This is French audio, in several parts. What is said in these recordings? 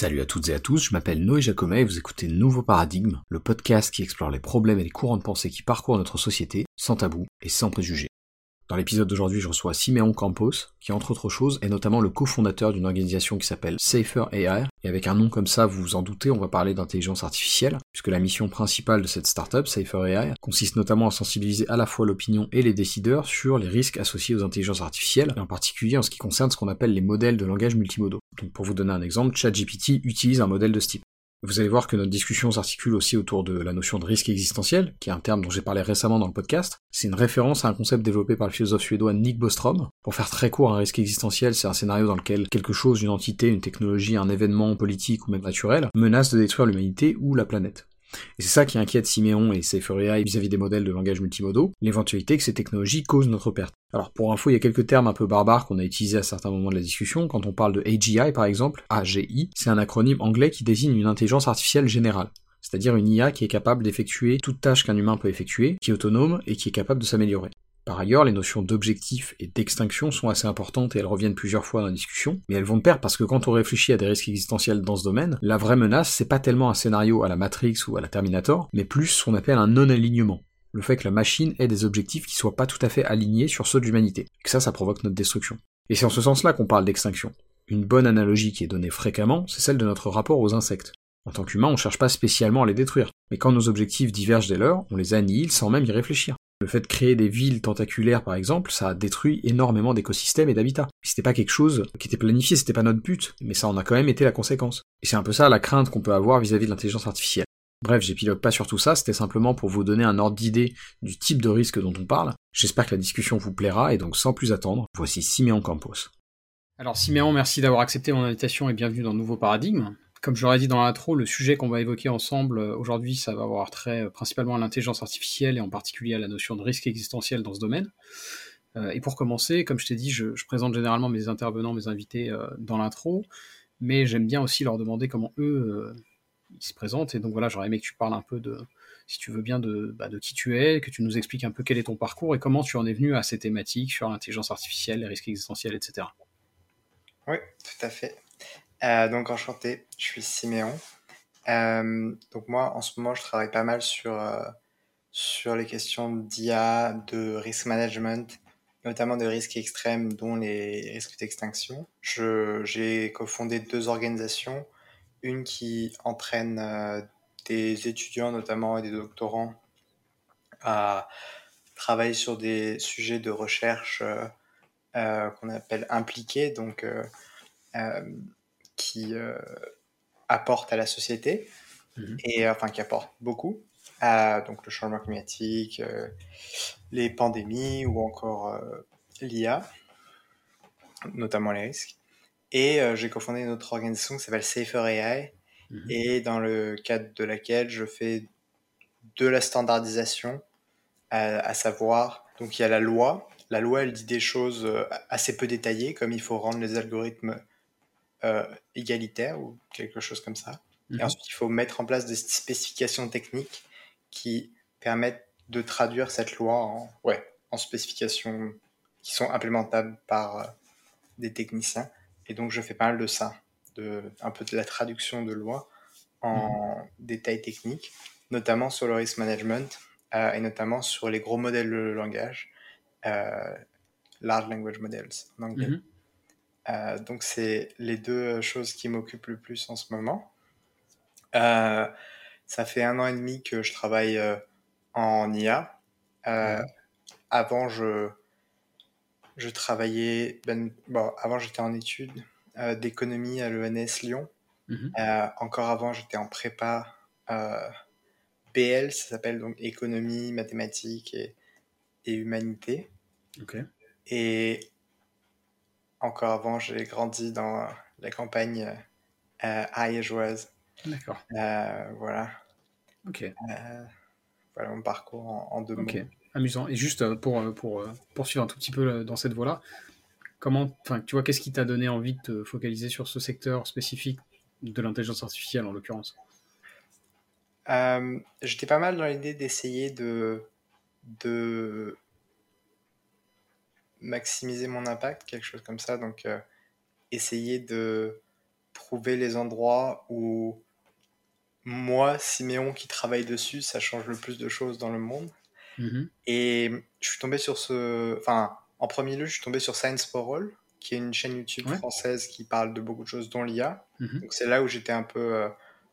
Salut à toutes et à tous, je m'appelle Noé Jacomet et vous écoutez Nouveau Paradigme, le podcast qui explore les problèmes et les courants de pensée qui parcourent notre société, sans tabou et sans préjugés. Dans l'épisode d'aujourd'hui, je reçois Simeon Campos, qui entre autres choses est notamment le cofondateur d'une organisation qui s'appelle Safer AI, et avec un nom comme ça, vous vous en doutez, on va parler d'intelligence artificielle, puisque la mission principale de cette startup, Safer AI, consiste notamment à sensibiliser à la fois l'opinion et les décideurs sur les risques associés aux intelligences artificielles, et en particulier en ce qui concerne ce qu'on appelle les modèles de langage multimodaux. Donc pour vous donner un exemple, ChatGPT utilise un modèle de ce type. Vous allez voir que notre discussion s'articule aussi autour de la notion de risque existentiel, qui est un terme dont j'ai parlé récemment dans le podcast. C'est une référence à un concept développé par le philosophe suédois Nick Bostrom. Pour faire très court, un risque existentiel, c'est un scénario dans lequel quelque chose, une entité, une technologie, un événement politique ou même naturel, menace de détruire l'humanité ou la planète. Et c'est ça qui inquiète Siméon et AI vis-à-vis des modèles de langage multimodaux, l'éventualité que ces technologies causent notre perte. Alors pour info, il y a quelques termes un peu barbares qu'on a utilisés à certains moments de la discussion. Quand on parle de AGI par exemple, AGI, c'est un acronyme anglais qui désigne une intelligence artificielle générale c'est-à-dire une IA qui est capable d'effectuer toute tâche qu'un humain peut effectuer, qui est autonome et qui est capable de s'améliorer. Par ailleurs, les notions d'objectif et d'extinction sont assez importantes et elles reviennent plusieurs fois dans la discussion, mais elles vont de pair parce que quand on réfléchit à des risques existentiels dans ce domaine, la vraie menace, c'est pas tellement un scénario à la Matrix ou à la Terminator, mais plus ce qu'on appelle un non-alignement. Le fait que la machine ait des objectifs qui soient pas tout à fait alignés sur ceux de l'humanité. Que ça, ça provoque notre destruction. Et c'est en ce sens-là qu'on parle d'extinction. Une bonne analogie qui est donnée fréquemment, c'est celle de notre rapport aux insectes. En tant qu'humain, on cherche pas spécialement à les détruire, mais quand nos objectifs divergent des leurs, on les annihile sans même y réfléchir. Le fait de créer des villes tentaculaires, par exemple, ça a détruit énormément d'écosystèmes et d'habitats. C'était pas quelque chose qui était planifié, c'était pas notre but, mais ça en a quand même été la conséquence. Et c'est un peu ça la crainte qu'on peut avoir vis-à-vis de l'intelligence artificielle. Bref, j'épilogue pas sur tout ça, c'était simplement pour vous donner un ordre d'idée du type de risque dont on parle. J'espère que la discussion vous plaira, et donc sans plus attendre, voici Siméon Campos. Alors Siméon, merci d'avoir accepté mon invitation et bienvenue dans nouveau paradigme. Comme je l'aurais dit dans l'intro, le sujet qu'on va évoquer ensemble euh, aujourd'hui, ça va avoir trait euh, principalement à l'intelligence artificielle et en particulier à la notion de risque existentiel dans ce domaine. Euh, et pour commencer, comme je t'ai dit, je, présente généralement mes intervenants, mes invités dans l'intro, mais j'aime bien aussi leur demander comment eux ils se présentent. Et donc voilà, j'aurais aimé que tu parles un peu de, si tu veux bien, bah, de qui tu es, que tu nous expliques un peu quel est ton parcours et comment tu en es venu à ces thématiques sur l'intelligence artificielle, les risques existentiels, etc. Oui, tout à fait. Euh, donc enchanté, je suis Siméon. Euh, donc moi, en ce moment, je travaille pas mal sur, euh, sur les questions d'IA, de risk management, notamment de risques extrêmes, dont les risques d'extinction. J'ai cofondé deux organisations, une qui entraîne des étudiants notamment et des doctorants à travailler sur des sujets de recherche qu'on appelle impliqués, donc qui euh, apporte à la société, mhm. et euh, enfin qui apporte beaucoup. À, donc le changement climatique, euh, les pandémies ou encore l'IA, notamment les risques. Et j'ai cofondé une autre organisation qui s'appelle Safer AI, mhm. et dans le cadre de laquelle je fais de la standardisation, à, savoir, donc il y a la loi. La loi, elle dit des choses assez peu détaillées, comme il faut rendre les algorithmes euh, égalitaire ou quelque chose comme ça. Et mhm. ensuite, il faut mettre en place des spécifications techniques qui permettent de traduire cette loi en, ouais, en spécifications qui sont implémentables par euh, des techniciens. Et donc, je fais pas mal de ça, de, un peu de la traduction de loi en mhm. détails techniques, notamment sur le risk management euh, et notamment sur les gros modèles de langage, large language models en anglais. Mhm. Euh, donc c'est les deux choses qui m'occupent le plus en ce moment. Euh, ça fait un an et demi que je travaille euh, en IA. Avant, je, je travaillais, ben, bon, avant j'étais en études d'économie à l'ENS Lyon. Mhm. encore avant, j'étais en prépa BL, ça s'appelle donc économie, mathématiques et, et humanité. Et encore avant, j'ai grandi dans la campagne euh, ariégeoise. D'accord. Euh, voilà. Ok. Euh, voilà mon parcours en, deux mots. Ok, amusant. Et juste euh, pour, pour poursuivre un tout petit peu dans cette voie-là, comment, enfin, tu vois, qu'est-ce qui t'a donné envie de te focaliser sur ce secteur spécifique de l'intelligence artificielle en l'occurrence? J'étais pas mal dans l'idée d'essayer de, de maximiser mon impact, quelque chose comme ça. Donc, euh, essayer de trouver les endroits où moi, Siméon, qui travaille dessus, ça change le plus de choses dans le monde. Mhm. Et je suis tombé sur ce. Enfin, en premier lieu, je suis tombé sur Science for All, qui est une chaîne YouTube Ouais. française qui parle de beaucoup de choses, dont l'IA. Mhm. Donc c'est là où j'étais un peu euh,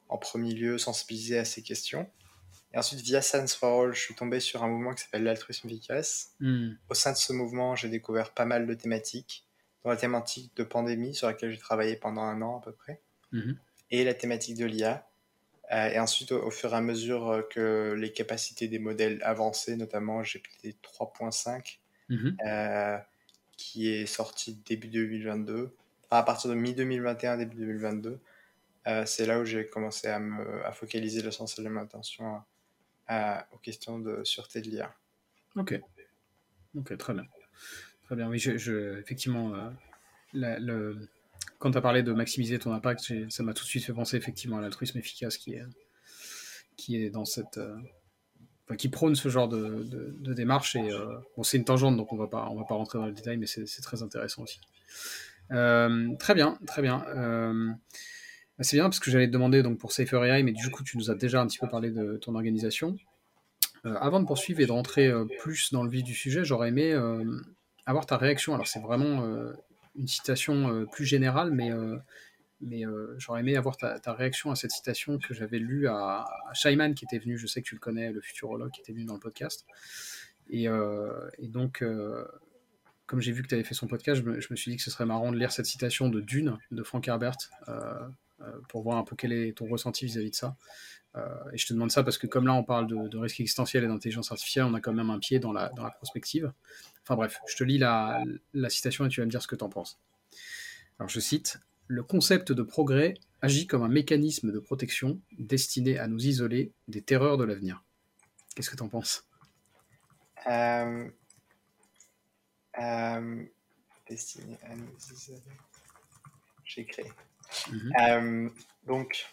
en premier lieu sensibilisé à ces questions. Et ensuite, via Science for All, je suis tombé sur un mouvement qui s'appelle l'altruisme efficace. Mhm. Au sein de ce mouvement, j'ai découvert pas mal de thématiques, dont la thématique de pandémie, sur laquelle j'ai travaillé pendant un an à peu près, Mhm. et la thématique de l'IA. Euh, et ensuite, au, au fur et à mesure euh, que les capacités des modèles avançaient, notamment GPT 3.5, Mhm. euh, qui est sorti début 2022, enfin, à partir de mi-2021, début 2022, euh, c'est là où j'ai commencé à, me, à focaliser l'essentiel de mon attention aux questions de sûreté de l'IA. Ok. Ok, très bien. Très bien. Oui, je, effectivement, euh, quand tu as parlé de maximiser ton impact, ça m'a tout de suite fait penser effectivement à l'altruisme efficace qui est, qui est dans cette. euh, enfin, qui prône ce genre de, de- démarche. Et, euh, bon, c'est une tangente, donc on va pas, on va pas rentrer dans le détail, mais c'est très intéressant aussi. Très bien, très bien. Bah, c'est bien parce que j'allais te demander donc pour Safer AI, mais du coup tu nous as déjà un petit peu parlé de ton organisation. Euh, avant de poursuivre et de rentrer euh, plus dans le vif du sujet, j'aurais aimé euh, avoir ta réaction. Alors c'est vraiment une citation plus générale, mais, j'aurais aimé avoir ta, réaction à cette citation que j'avais lue à, à qui était venu, je sais que tu le connais, le futurologue qui était venu dans le podcast. Et, donc, comme j'ai vu que tu avais fait son podcast, je me, je me suis dit que ce serait marrant de lire cette citation de Dune de Frank Herbert pour voir un peu quel est ton ressenti vis-à-vis de ça. Euh, et je te demande ça parce que comme là on parle de, risque existentiel et d'intelligence artificielle, on a quand même un pied dans la, dans la prospective. Enfin bref, je te lis la, la citation et tu vas me dire ce que tu en penses. Alors je cite, Le concept de progrès agit comme un mécanisme de protection destiné à nous isoler des terreurs de l'avenir. Qu'est-ce que tu en penses? Euh, euh, destiné à nous isoler. J'ai créé. Mhm. Euh, donc,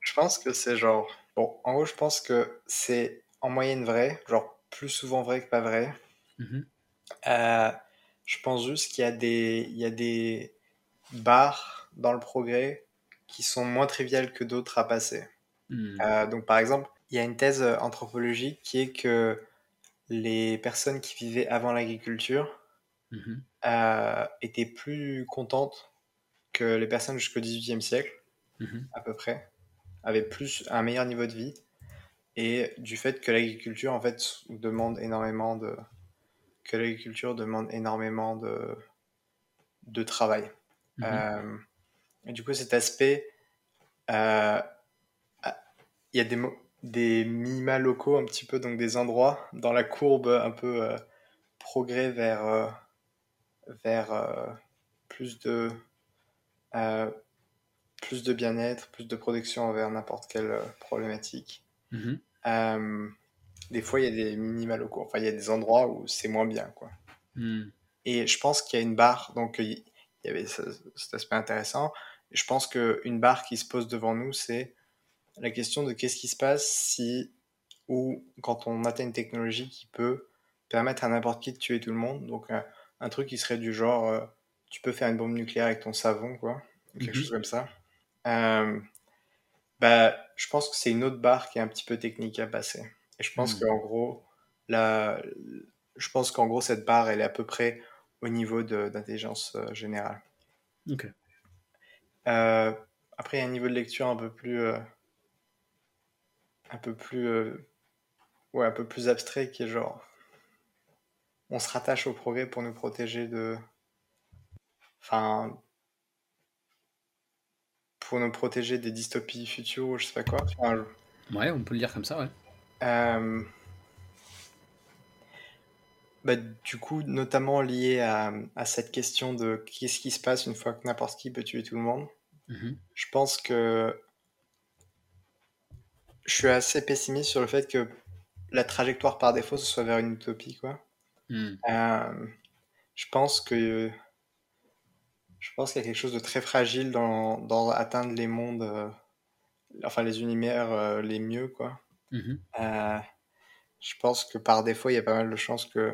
je pense que c'est genre. Bon, en gros, je pense que c'est en moyenne vrai, genre plus souvent vrai que pas vrai. Mhm. Euh, je pense juste qu'il y a des, il y a des barres dans le progrès qui sont moins triviales que d'autres à passer. Mhm. Euh, donc, par exemple, il y a une thèse anthropologique qui est que les personnes qui vivaient avant l'agriculture Mhm. euh, étaient plus contentes que les personnes jusqu'au XVIIIe siècle, Mhm. à peu près, avaient plus un meilleur niveau de vie, et du fait que l'agriculture en fait demande énormément de que l'agriculture demande énormément de de travail. Mhm. Euh, et du coup, cet aspect, euh, il y a des, des minima locaux un petit peu, donc des endroits dans la courbe un peu euh, progrès vers, vers plus de, euh, plus de bien-être, plus de protection envers n'importe quelle euh, problématique. Mhm. Euh, des fois, il y a des minima locaux, enfin, il y a des endroits où c'est moins bien, quoi. Mhm. Et je pense qu'il y a une barre, donc il y avait ce- cet aspect intéressant. Je pense qu'une barre qui se pose devant nous, c'est la question de qu'est-ce qui se passe si, ou quand on atteint une technologie qui peut permettre à n'importe qui de tuer tout le monde. Donc un, un truc qui serait du genre, euh, tu peux faire une bombe nucléaire avec ton savon, quoi, quelque Mhm. chose comme ça. Euh, bah, je pense que c'est une autre barre qui est un petit peu technique à passer. Et je pense Mhm. qu'en gros, la, je pense qu'en gros, cette barre, elle est à peu près au niveau d'intelligence euh, générale. Ok. Euh, après, il y a un niveau de lecture un peu plus, un peu plus, ouais, un peu plus abstrait qui est genre, on se rattache au progrès pour nous protéger de, enfin, pour nous protéger des dystopies futures ou je sais pas quoi. Enfin, je- Ouais, on peut le dire comme ça, ouais. Euh, bah, du coup, notamment lié à, à cette question de qu'est-ce qui se passe une fois que n'importe qui peut tuer tout le monde, Mhm. je pense que je suis assez pessimiste sur le fait que la trajectoire par défaut ce soit vers une utopie, quoi. Mhm. Euh, je pense que je pense qu'il y a quelque chose de très fragile dans, dans atteindre les mondes, euh, enfin les univers euh, les mieux, quoi. Mhm. Euh, je pense que par défaut, il y a pas mal de chances que,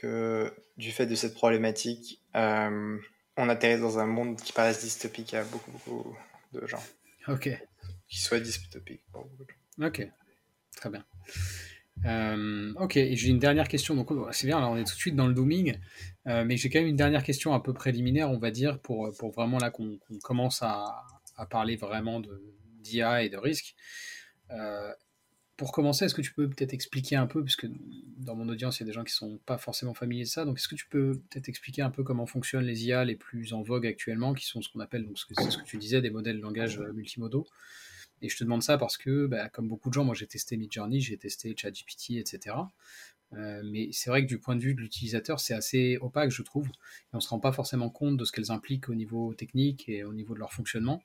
que du fait de cette problématique, on atterrit dans un monde qui paraisse dystopique à beaucoup, beaucoup de gens. Ok. Qui soit dystopique pour beaucoup de gens. Ok, très bien. Euh, ok, et j'ai une dernière question. Donc, c'est bien, là, on est tout de suite dans le dooming. Euh, mais j'ai quand même une dernière question un peu préliminaire, on va dire, pour, pour vraiment là qu'on commence à, à, parler vraiment d'IA et de risque. Euh, pour commencer, est-ce que tu peux peut-être expliquer un peu, puisque dans mon audience, il y a des gens qui ne sont pas forcément familiers de ça, donc est-ce que tu peux peut-être expliquer un peu comment fonctionnent les IA les plus en vogue actuellement, qui sont ce qu'on appelle, donc c'est ce que tu disais, des modèles de langage multimodaux? Et je te demande ça parce que, bah, comme beaucoup de gens, moi j'ai testé Midjourney, j'ai testé ChatGPT, etc. Euh, mais c'est vrai que du point de vue de l'utilisateur, c'est assez opaque, je trouve. Et on ne se rend pas forcément compte de ce qu'elles impliquent au niveau technique et au niveau de leur fonctionnement.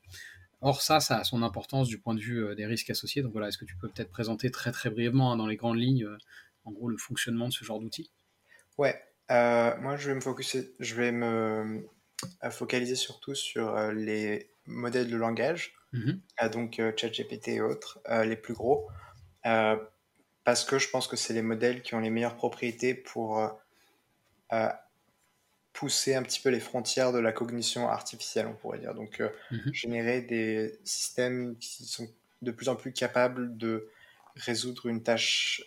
Or, ça, ça a son importance du point de vue euh, des risques associés. Donc voilà, est-ce que tu peux peut-être présenter très très brièvement, hein, dans les grandes lignes, euh, en gros, le fonctionnement de ce genre d'outil Ouais, moi je vais me je vais me focaliser surtout sur les modèles de langage Mhm. donc euh, ChatGPT et autres, euh, les plus gros, euh, parce que je pense que c'est les modèles qui ont les meilleures propriétés pour pousser un petit peu les frontières de la cognition artificielle, on pourrait dire. Donc, mhm. générer des systèmes qui sont de plus en plus capables de résoudre une tâche,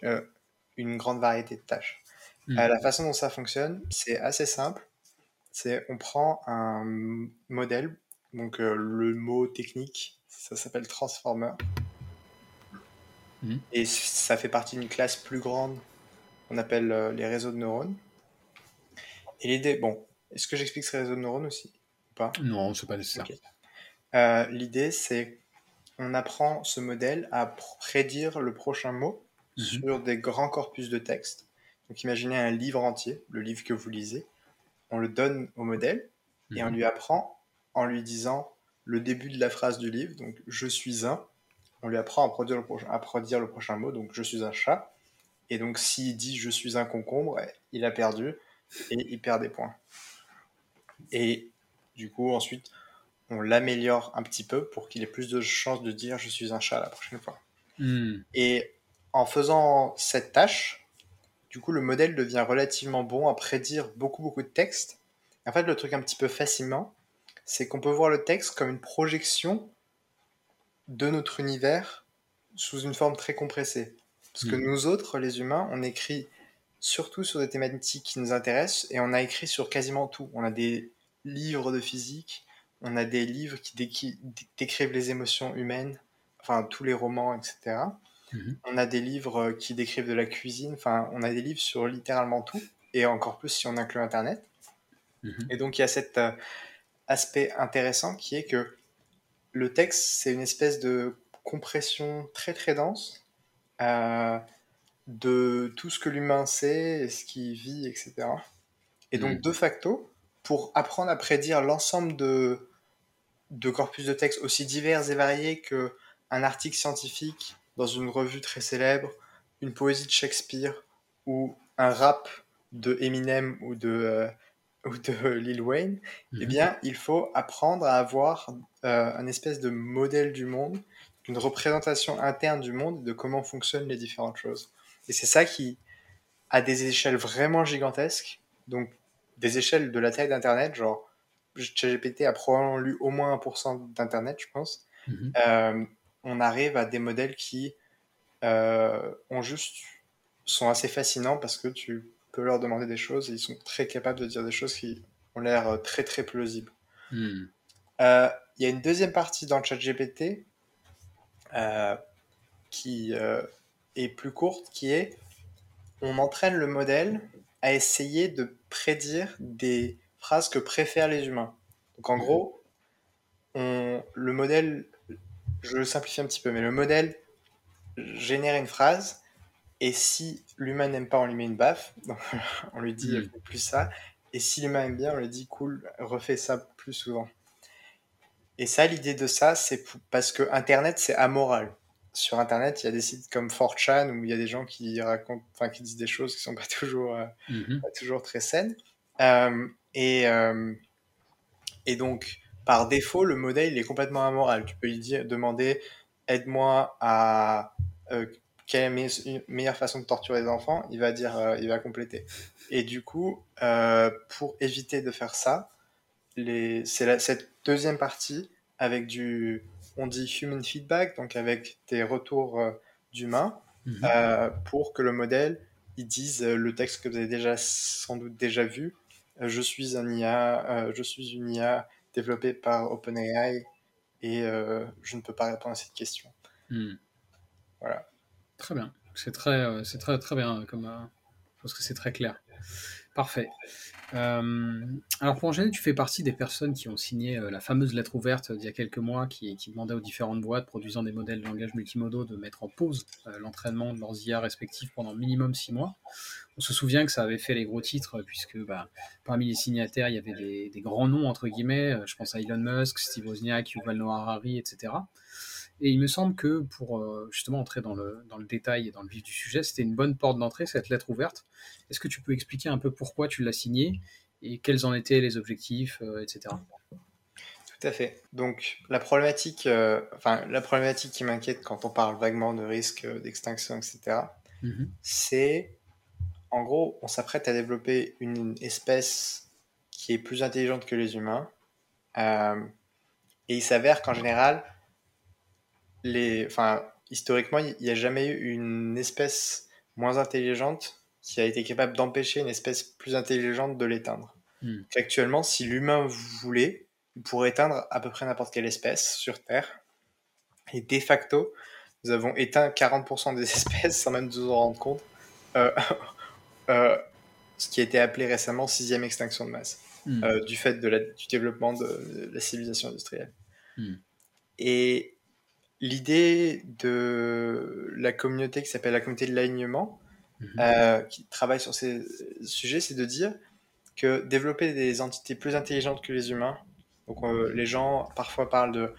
une grande variété de tâches. Mhm. la façon dont ça fonctionne, c'est assez simple. C'est on prend un modèle, donc le mot technique ça s'appelle Transformer. Mhm. Et ça fait partie d'une classe plus grande qu'on appelle euh, les réseaux de neurones. Et l'idée, bon, est-ce que j'explique ces réseaux de neurones aussi ou pas? Non, c'est pas nécessaire. Euh, l'idée, c'est on apprend ce modèle à prédire le prochain mot mhm. sur des grands corpus de texte. Donc imaginez un livre entier, le livre que vous lisez. On le donne au modèle et on mhm. lui apprend en lui disant le début de la phrase du livre, donc je suis un, on lui apprend à produire le, prochain, à produire le prochain mot, donc je suis un chat. Et donc s'il dit je suis un concombre, il a perdu et il perd des points. Et du coup, ensuite, on l'améliore un petit peu pour qu'il ait plus de chances de dire je suis un chat la prochaine fois. Hmm. Et en faisant cette tâche, du coup, le modèle devient relativement bon à prédire beaucoup, beaucoup de textes. En fait, le truc un petit peu facilement, c'est qu'on peut voir le texte comme une projection de notre univers sous une forme très compressée. Parce que mm. nous autres, les humains, on écrit surtout sur des thématiques qui nous intéressent et on a écrit sur quasiment tout. On a des livres de physique, on a des livres qui, décrivent les émotions humaines, enfin tous les romans, etc. Mm-hmm. On a des livres qui décrivent de la cuisine, enfin on a des livres sur littéralement tout, et encore plus si on inclut Internet. Mm-hmm. Et donc il y a cette, euh, aspect intéressant qui est que le texte, c'est une espèce de compression très très dense euh, de tout ce que l'humain sait et ce qu'il vit, etc. Et donc, mm. de facto, pour apprendre à prédire l'ensemble de, de corpus de texte aussi divers et variés que un article scientifique dans une revue très célèbre, une poésie de Shakespeare ou un rap de Eminem ou de, euh, ou de Lil Wayne, eh mhm. bien, il faut apprendre à avoir euh, un espèce de modèle du monde, une représentation interne du monde, de comment fonctionnent les différentes choses. Et c'est ça qui, à des échelles vraiment gigantesques, donc des échelles de la taille d'Internet, genre ChatGPT a probablement lu au moins 1% d'Internet, je pense, mhm. euh, on arrive à des modèles qui euh, ont juste sont assez fascinants parce que tu leur demander des choses et ils sont très capables de dire des choses qui ont l'air euh, très très plausibles. Hmm. Euh, il y a une deuxième partie dans le chat GPT euh, qui est plus courte, qui est on entraîne le modèle à essayer de prédire des phrases que préfèrent les humains. Donc en gros, on, le modèle, je le simplifie un petit peu, mais le modèle génère une phrase et si l'humain n'aime pas, on lui met une baffe. on lui dit mm. plus ça. Et si l'humain aime bien, on lui dit cool, refais ça plus souvent. Et ça, l'idée de ça, c'est parce que Internet, c'est amoral. Sur Internet, il y a des sites comme 4chan où il y a des gens qui racontent, enfin, qui disent des choses qui sont pas toujours, euh, mm-hmm. pas toujours très saines. Euh, et, euh, et donc, par défaut, le modèle, il est complètement amoral. Tu peux lui dire, demander, aide-moi à quelle est la meilleure façon de torturer les enfants, il va dire, euh, il va compléter. Et du coup, euh, pour éviter de faire ça, les, c'est cette deuxième partie avec du, on dit human feedback, donc avec des retours euh, d'humains, mhm. pour que le modèle il dise le texte que vous avez déjà sans doute déjà vu. je suis un IA, je suis une IA développée par OpenAI et je ne peux pas répondre à cette question. Hmm. Voilà. Très bien. C'est très, c'est très, très bien. Comme, je pense que c'est très clair. Parfait. Euh, alors pour enchaîner, tu fais partie des personnes qui ont signé euh, la fameuse lettre ouverte d'il y a quelques mois qui, demandait aux différentes boîtes produisant des modèles de langage multimodaux de mettre en pause euh, l'entraînement de leurs IA respectifs pendant minimum six mois. On se souvient que ça avait fait les gros titres puisque bah, parmi les signataires, il y avait des, des, grands noms entre guillemets. Je pense à Elon Musk, Steve Wozniak, Yuval Noah Harari, etc. Et il me semble que pour euh, justement entrer dans le, dans le détail et dans le vif du sujet, c'était une bonne porte d'entrée, cette lettre ouverte. Est-ce que tu peux expliquer un peu pourquoi tu l'as signée et quels en étaient les objectifs, euh, etc. Tout à fait. Donc la problématique, euh, enfin, la problématique qui m'inquiète quand on parle vaguement de risque d'extinction, etc., mhm. c'est en gros, on s'apprête à développer une espèce qui est plus intelligente que les humains. et il s'avère qu'en général, les, enfin, historiquement, il n'y a jamais eu une espèce moins intelligente qui a été capable d'empêcher une espèce plus intelligente de l'éteindre. Hmm. Actuellement, si l'humain voulait, il pourrait éteindre à peu près n'importe quelle espèce sur Terre. Et de facto, nous avons éteint 40% des espèces sans même nous en rendre compte. Euh, euh, ce qui a été appelé récemment sixième extinction de masse, hmm. euh, du fait de la, du développement de, la civilisation industrielle. Hmm. Et l'idée de la communauté qui s'appelle la communauté de l'alignement, mhm. euh, qui travaille sur ces sujets, c'est de dire que développer des entités plus intelligentes que les humains, donc euh, les gens parfois parlent de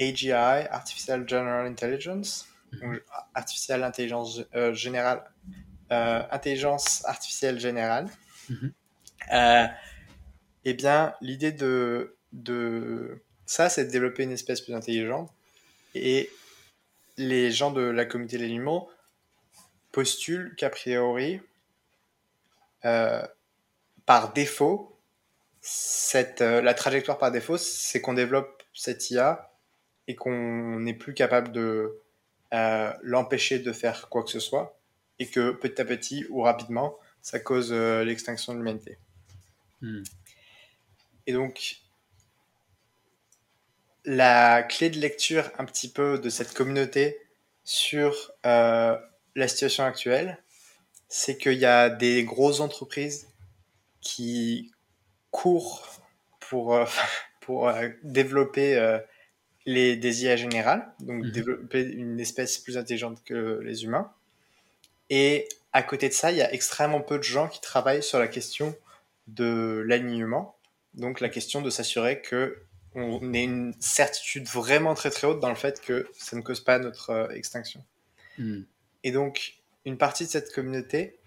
AGI, Artificial General Intelligence, mhm. artificielle intelligence euh, générale, intelligence artificielle générale. Mhm. eh bien, l'idée de, de ça, c'est de développer une espèce plus intelligente et les gens de la communauté de l'aliment postulent qu'a priori, euh, par défaut, cette, euh, la trajectoire par défaut, c'est qu'on développe cette IA et qu'on n'est plus capable de euh, l'empêcher de faire quoi que ce soit et que petit à petit ou rapidement, ça cause l'extinction de l'humanité. Hmm. Et donc, la clé de lecture un petit peu de cette communauté sur euh, la situation actuelle, c'est qu'il y a des grosses entreprises qui courent pour, euh, pour euh, développer les, des IA générales, donc mhm. développer une espèce plus intelligente que les humains. Et à côté de ça, il y a extrêmement peu de gens qui travaillent sur la question de l'alignement, donc la question de s'assurer que on ait une certitude vraiment très très haute dans le fait que ça ne cause pas notre euh, extinction. Hmm. Et donc, une partie de cette communauté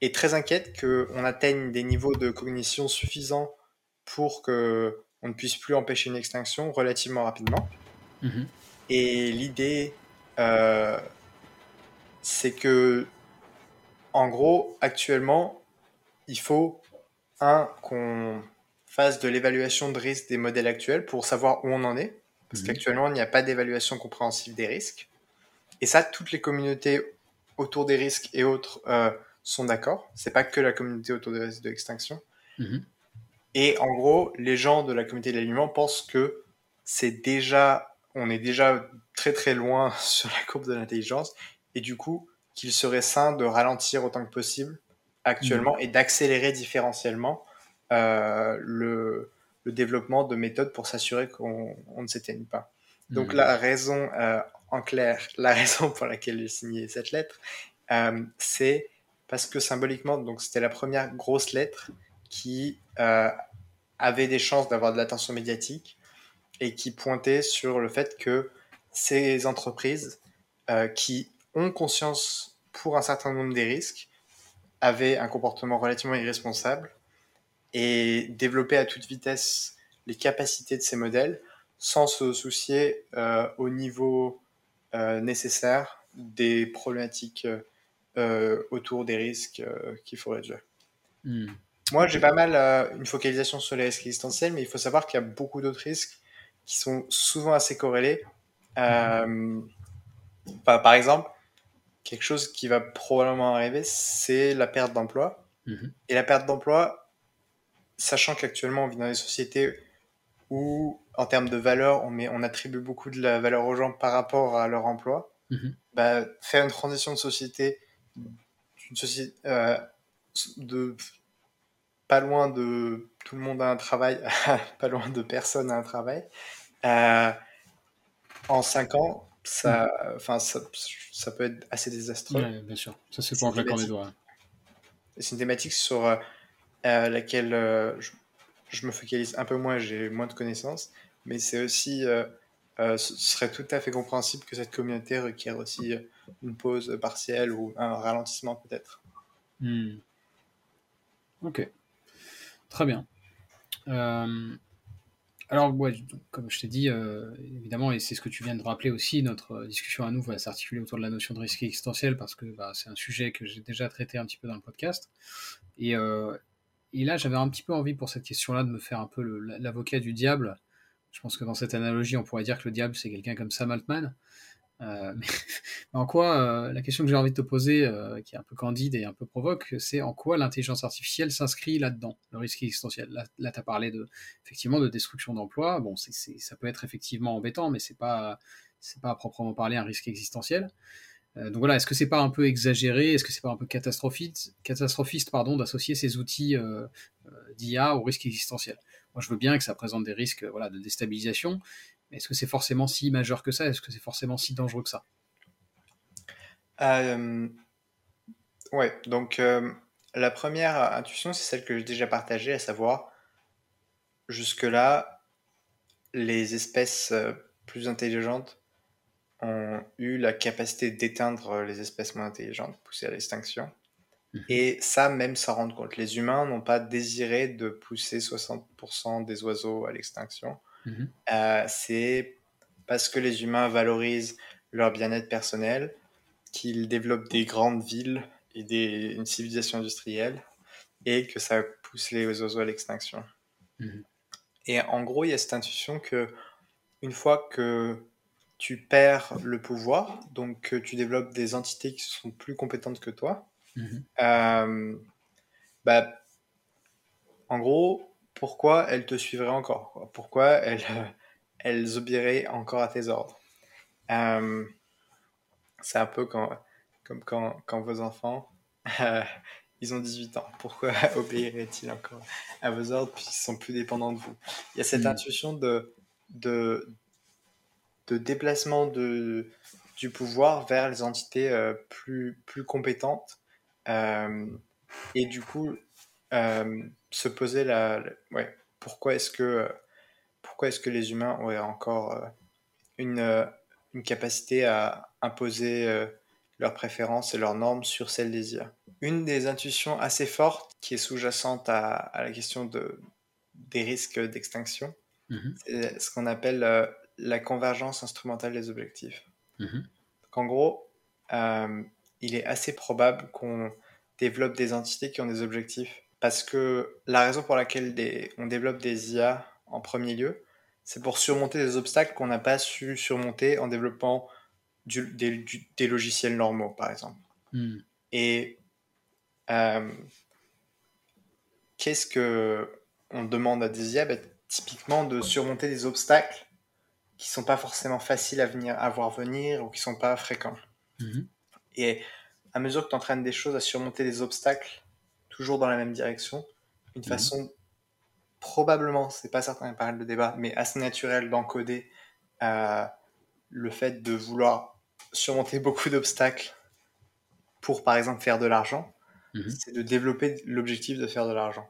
est très inquiète qu'on atteigne des niveaux de cognition suffisants pour que on ne puisse plus empêcher une extinction relativement rapidement. Hmm. Et l'idée, euh, c'est que, en gros, actuellement, il faut, un, qu'on phase de l'évaluation de risque des modèles actuels pour savoir où on en est. Parce qu'actuellement, il n'y a pas d'évaluation compréhensive des risques. Et ça, toutes les communautés autour des risques et autres euh, sont d'accord. C'est pas que la communauté autour des risques de l'extinction. Mhm. Et en gros, les gens de la communauté de l'aliment pensent que c'est déjà, on est déjà très très loin sur la courbe de l'intelligence et du coup qu'il serait sain de ralentir autant que possible actuellement mhm. et d'accélérer différentiellement le, le, développement de méthodes pour s'assurer qu'on ne s'éteigne pas. Donc hmm. la raison, euh, en clair, la raison pour laquelle j'ai signé cette lettre, euh, c'est parce que symboliquement, donc c'était la première grosse lettre qui avait des chances d'avoir de l'attention médiatique et qui pointait sur le fait que ces entreprises qui ont conscience pour un certain nombre des risques avaient un comportement relativement irresponsable et développer à toute vitesse les capacités de ces modèles sans se soucier euh, au niveau euh, nécessaire des problématiques euh, autour des risques qu'il faut réduire. Hmm. Moi, j'ai pas mal une focalisation sur les risques existentiels, mais il faut savoir qu'il y a beaucoup d'autres risques qui sont souvent assez corrélés. Par exemple, quelque chose qui va probablement arriver, c'est la perte d'emploi. Mhm. Et la perte d'emploi, sachant qu'actuellement on vit dans des sociétés où, en termes de valeur, on, met, on attribue beaucoup de la valeur aux gens par rapport à leur emploi, Mhm. bah, faire une transition de société, euh, de pas loin de tout le monde a un travail, pas loin de personne a un travail, euh, en 5 ans, ça, enfin, ça, ça peut être assez désastreux. Ouais, bien sûr. Ça, c'est pas en claquant thématique. doigts. C'est une thématique sur euh, laquelle euh, je, me focalise un peu moins, j'ai moins de connaissances, mais c'est aussi, euh, euh, ce serait tout à fait compréhensible que cette communauté requiert aussi une pause partielle ou un ralentissement peut-être. Hmm. Ok. Très bien. Alors, comme je t'ai dit, évidemment, et c'est ce que tu viens de rappeler aussi, notre discussion à nous va s'articuler autour de la notion de risque existentiel parce que bah, c'est un sujet que j'ai déjà traité un petit peu dans le podcast. Et, et là, j'avais un petit peu envie pour cette question-là de me faire un peu l'avocat du diable. Je pense que dans cette analogie, on pourrait dire que le diable, c'est quelqu'un comme Sam Altman. Euh, mais, en quoi, euh, la question que j'ai envie de te poser, euh, qui est un peu candide et un peu provoque, c'est en quoi l'intelligence artificielle s'inscrit là-dedans, le risque existentiel? Là, là tu as parlé de, effectivement de destruction d'emplois. Bon, ça peut être effectivement embêtant, mais c'est pas, pas à proprement parler un risque existentiel. Euh, donc voilà, est-ce que c'est pas un peu exagéré, est-ce que c'est pas un peu catastrophiste, pardon, d'associer ces outils euh, euh, d'IA au risque existentiel Moi, je veux bien que ça présente des risques voilà, de déstabilisation, mais est-ce que c'est forcément si majeur que ça? Est-ce que c'est forcément si dangereux que ça? Ouais, donc la première intuition, c'est celle que j'ai déjà partagée, à savoir, jusque-là, les espèces plus intelligentes ont eu la capacité d'éteindre les espèces moins intelligentes, poussées à l'extinction. Mhm. Et ça, même sans rendre compte. Les humains n'ont pas désiré de pousser 60% des oiseaux à l'extinction. Mhm. Euh, c'est parce que les humains valorisent leur bien-être personnel qu'ils développent des grandes villes et des, une civilisation industrielle et que ça pousse les oiseaux à l'extinction. Mhm. Et en gros, il y a cette intuition que une fois que tu perds le pouvoir, donc que tu développes des entités qui sont plus compétentes que toi, Mhm. euh, bah, en gros, pourquoi elles te suivraient encore quoi? Pourquoi elles, euh, elles obéiraient encore à tes ordres? Euh, C'est un peu quand, comme quand, quand vos enfants, euh, ils ont 18 ans. Pourquoi obéiraient-ils encore à vos ordres puisqu'ils sont plus dépendants de vous? Il y a cette Mhm. intuition de, de, de déplacement de, du pouvoir vers les entités euh, plus, plus compétentes. Euh, et du coup, euh, se poser la, la- ouais, pourquoi est-ce que, pourquoi est-ce que les humains auraient encore une, une capacité à imposer leurs préférences et leurs normes sur celles des IA? Une des intuitions assez fortes qui est sous-jacente à, à la question de, des risques d'extinction, Mhm. c'est ce qu'on appelle la convergence instrumentale des objectifs. Mhm. Donc, en gros, euh, il est assez probable qu'on développe des entités qui ont des objectifs. Parce que la raison pour laquelle des- on développe des IA en premier lieu, c'est pour surmonter des obstacles qu'on n'a pas su surmonter en développant du- des, du- des logiciels normaux, par exemple. Mhm. Et euh, qu'est-ce que on demande à des IA Ben, Typiquement de surmonter des obstacles qui sont pas forcément faciles à, venir, à voir venir ou qui sont pas fréquents. Mhm. Et à mesure que tu entraînes des choses à surmonter des obstacles, toujours dans la même direction, une Mhm. façon probablement, c'est pas certain par le débat, mais assez naturelle d'encoder euh, le fait de vouloir surmonter beaucoup d'obstacles pour, par exemple, faire de l'argent, Mhm. c'est de développer l'objectif de faire de l'argent.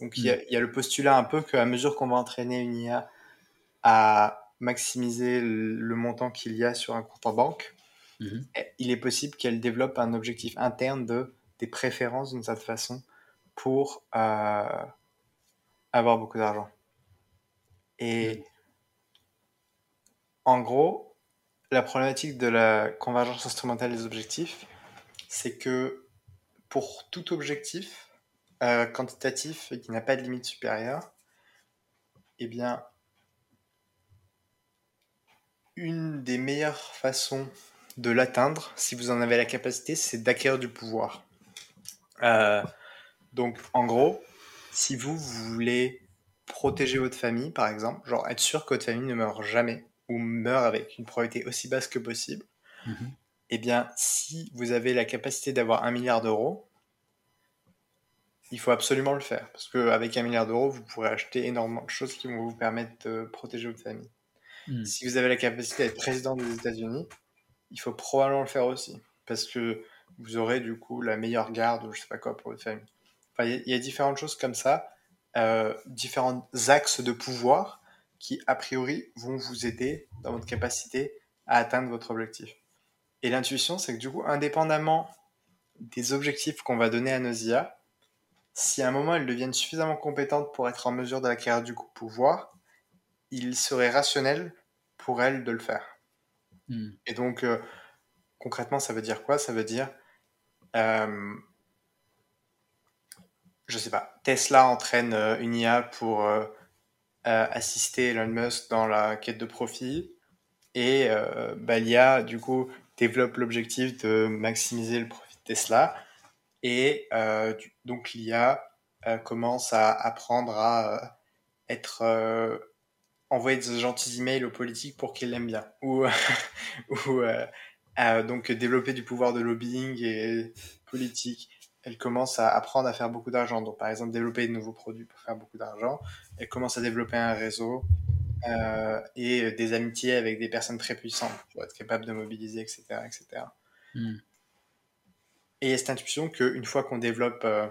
Donc il y, y a le postulat un peu qu'à mesure qu'on va entraîner une IA à maximiser le montant qu'il y a sur un compte en banque, Mhm. il est possible qu'elle développe un objectif interne de des préférences d'une certaine façon pour euh, avoir beaucoup d'argent. Et en gros, la problématique de la convergence instrumentale des objectifs, c'est que pour tout objectif, euh, quantitatif et qui n'a pas de limite supérieure, eh bien, une des meilleures façons de l'atteindre, si vous en avez la capacité, c'est d'acquérir du pouvoir. Euh, donc, en gros, si vous, voulez protéger votre famille, par exemple, genre être sûr que votre famille ne meurt jamais ou meurt avec une probabilité aussi basse que possible, mhm. eh bien, si vous avez la capacité d'avoir un milliard d'euros, il faut absolument le faire. Parce qu'avec un milliard d'euros, vous pourrez acheter énormément de choses qui vont vous permettre de protéger votre famille. Hmm. Si vous avez la capacité d'être président des États-Unis, il faut probablement le faire aussi. Parce que vous aurez du coup la meilleure garde ou je sais pas quoi pour votre famille. Il y, a différentes choses comme ça, euh, différents axes de pouvoir qui, a priori, vont vous aider dans votre capacité à atteindre votre objectif. Et l'intuition, c'est que du coup, indépendamment des objectifs qu'on va donner à nos IA, si à un moment elles deviennent suffisamment compétentes pour être en mesure d'acquérir du pouvoir, il serait rationnel pour elles de le faire. Hmm. Et donc, euh, concrètement, ça veut dire quoi? Ça veut dire, euh, je sais pas, Tesla entraîne euh, une IA pour euh, assister Elon Musk dans la quête de profit, et bah, l'IA, du coup, développe l'objectif de maximiser le profit de Tesla et donc l'IA commence à apprendre à être envoyer des gentils emails aux politiques pour qu'ils l'aiment bien. Ou, ou donc développer du pouvoir de lobbying et politique. Elle commence à apprendre à faire beaucoup d'argent. Donc par exemple développer de nouveaux produits pour faire beaucoup d'argent. Elle commence à développer un réseau euh, et des amitiés avec des personnes très puissantes pour être capable de mobiliser etc etc et cette intuition qu'une fois qu'on développe euh,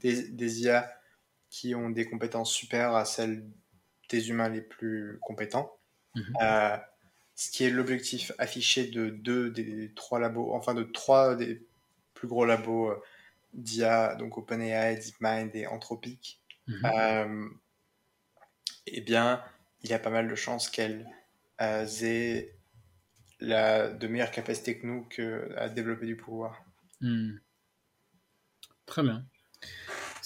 des, des, IA qui ont des compétences supérieures à celles des humains les plus compétents, mhm. euh, ce qui est l'objectif affiché de deux des trois labos, enfin de trois des plus gros labos euh, d'IA, donc OpenAI, DeepMind et Anthropic, mhm. eh bien, il y a pas mal de chances qu'elles aient la, de meilleures capacités que nous que à développer du pouvoir. Hmm. Très bien.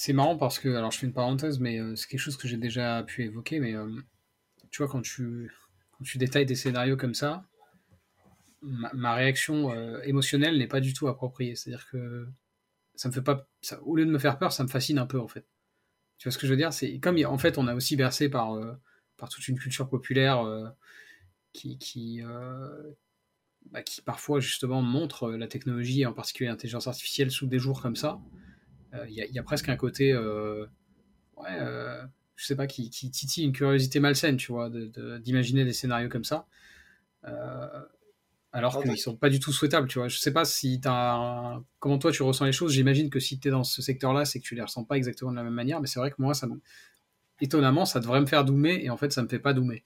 C'est marrant parce que, alors je fais une parenthèse, mais euh, c'est quelque chose que j'ai déjà pu évoquer, mais euh, tu vois, quand tu, quand détailles des scénarios comme ça, ma, réaction euh, émotionnelle n'est pas du tout appropriée. C'est-à-dire que ça me fait pas. Au lieu de me faire peur, ça me fascine un peu, en fait. Tu vois ce que je veux dire? C'est comme, en fait, on a aussi bercé par, par toute une culture populaire qui, qui, bah, qui parfois justement montre la technologie, en particulier l'intelligence artificielle, sous des jours comme ça. Il euh, y, a presque un côté, euh, ouais, euh, je sais pas, qui, qui, titille une curiosité malsaine, tu vois, d'imaginer des scénarios comme ça. alors qu'ils sont pas du tout souhaitables, tu vois. Je sais pas si as comment toi tu ressens les choses. J'imagine que si tu es dans ce secteur-là, c'est que tu les ressens pas exactement de la même manière, mais c'est vrai que moi, ça étonnamment, ça devrait me faire doumer, et en fait, ça me fait pas doumer.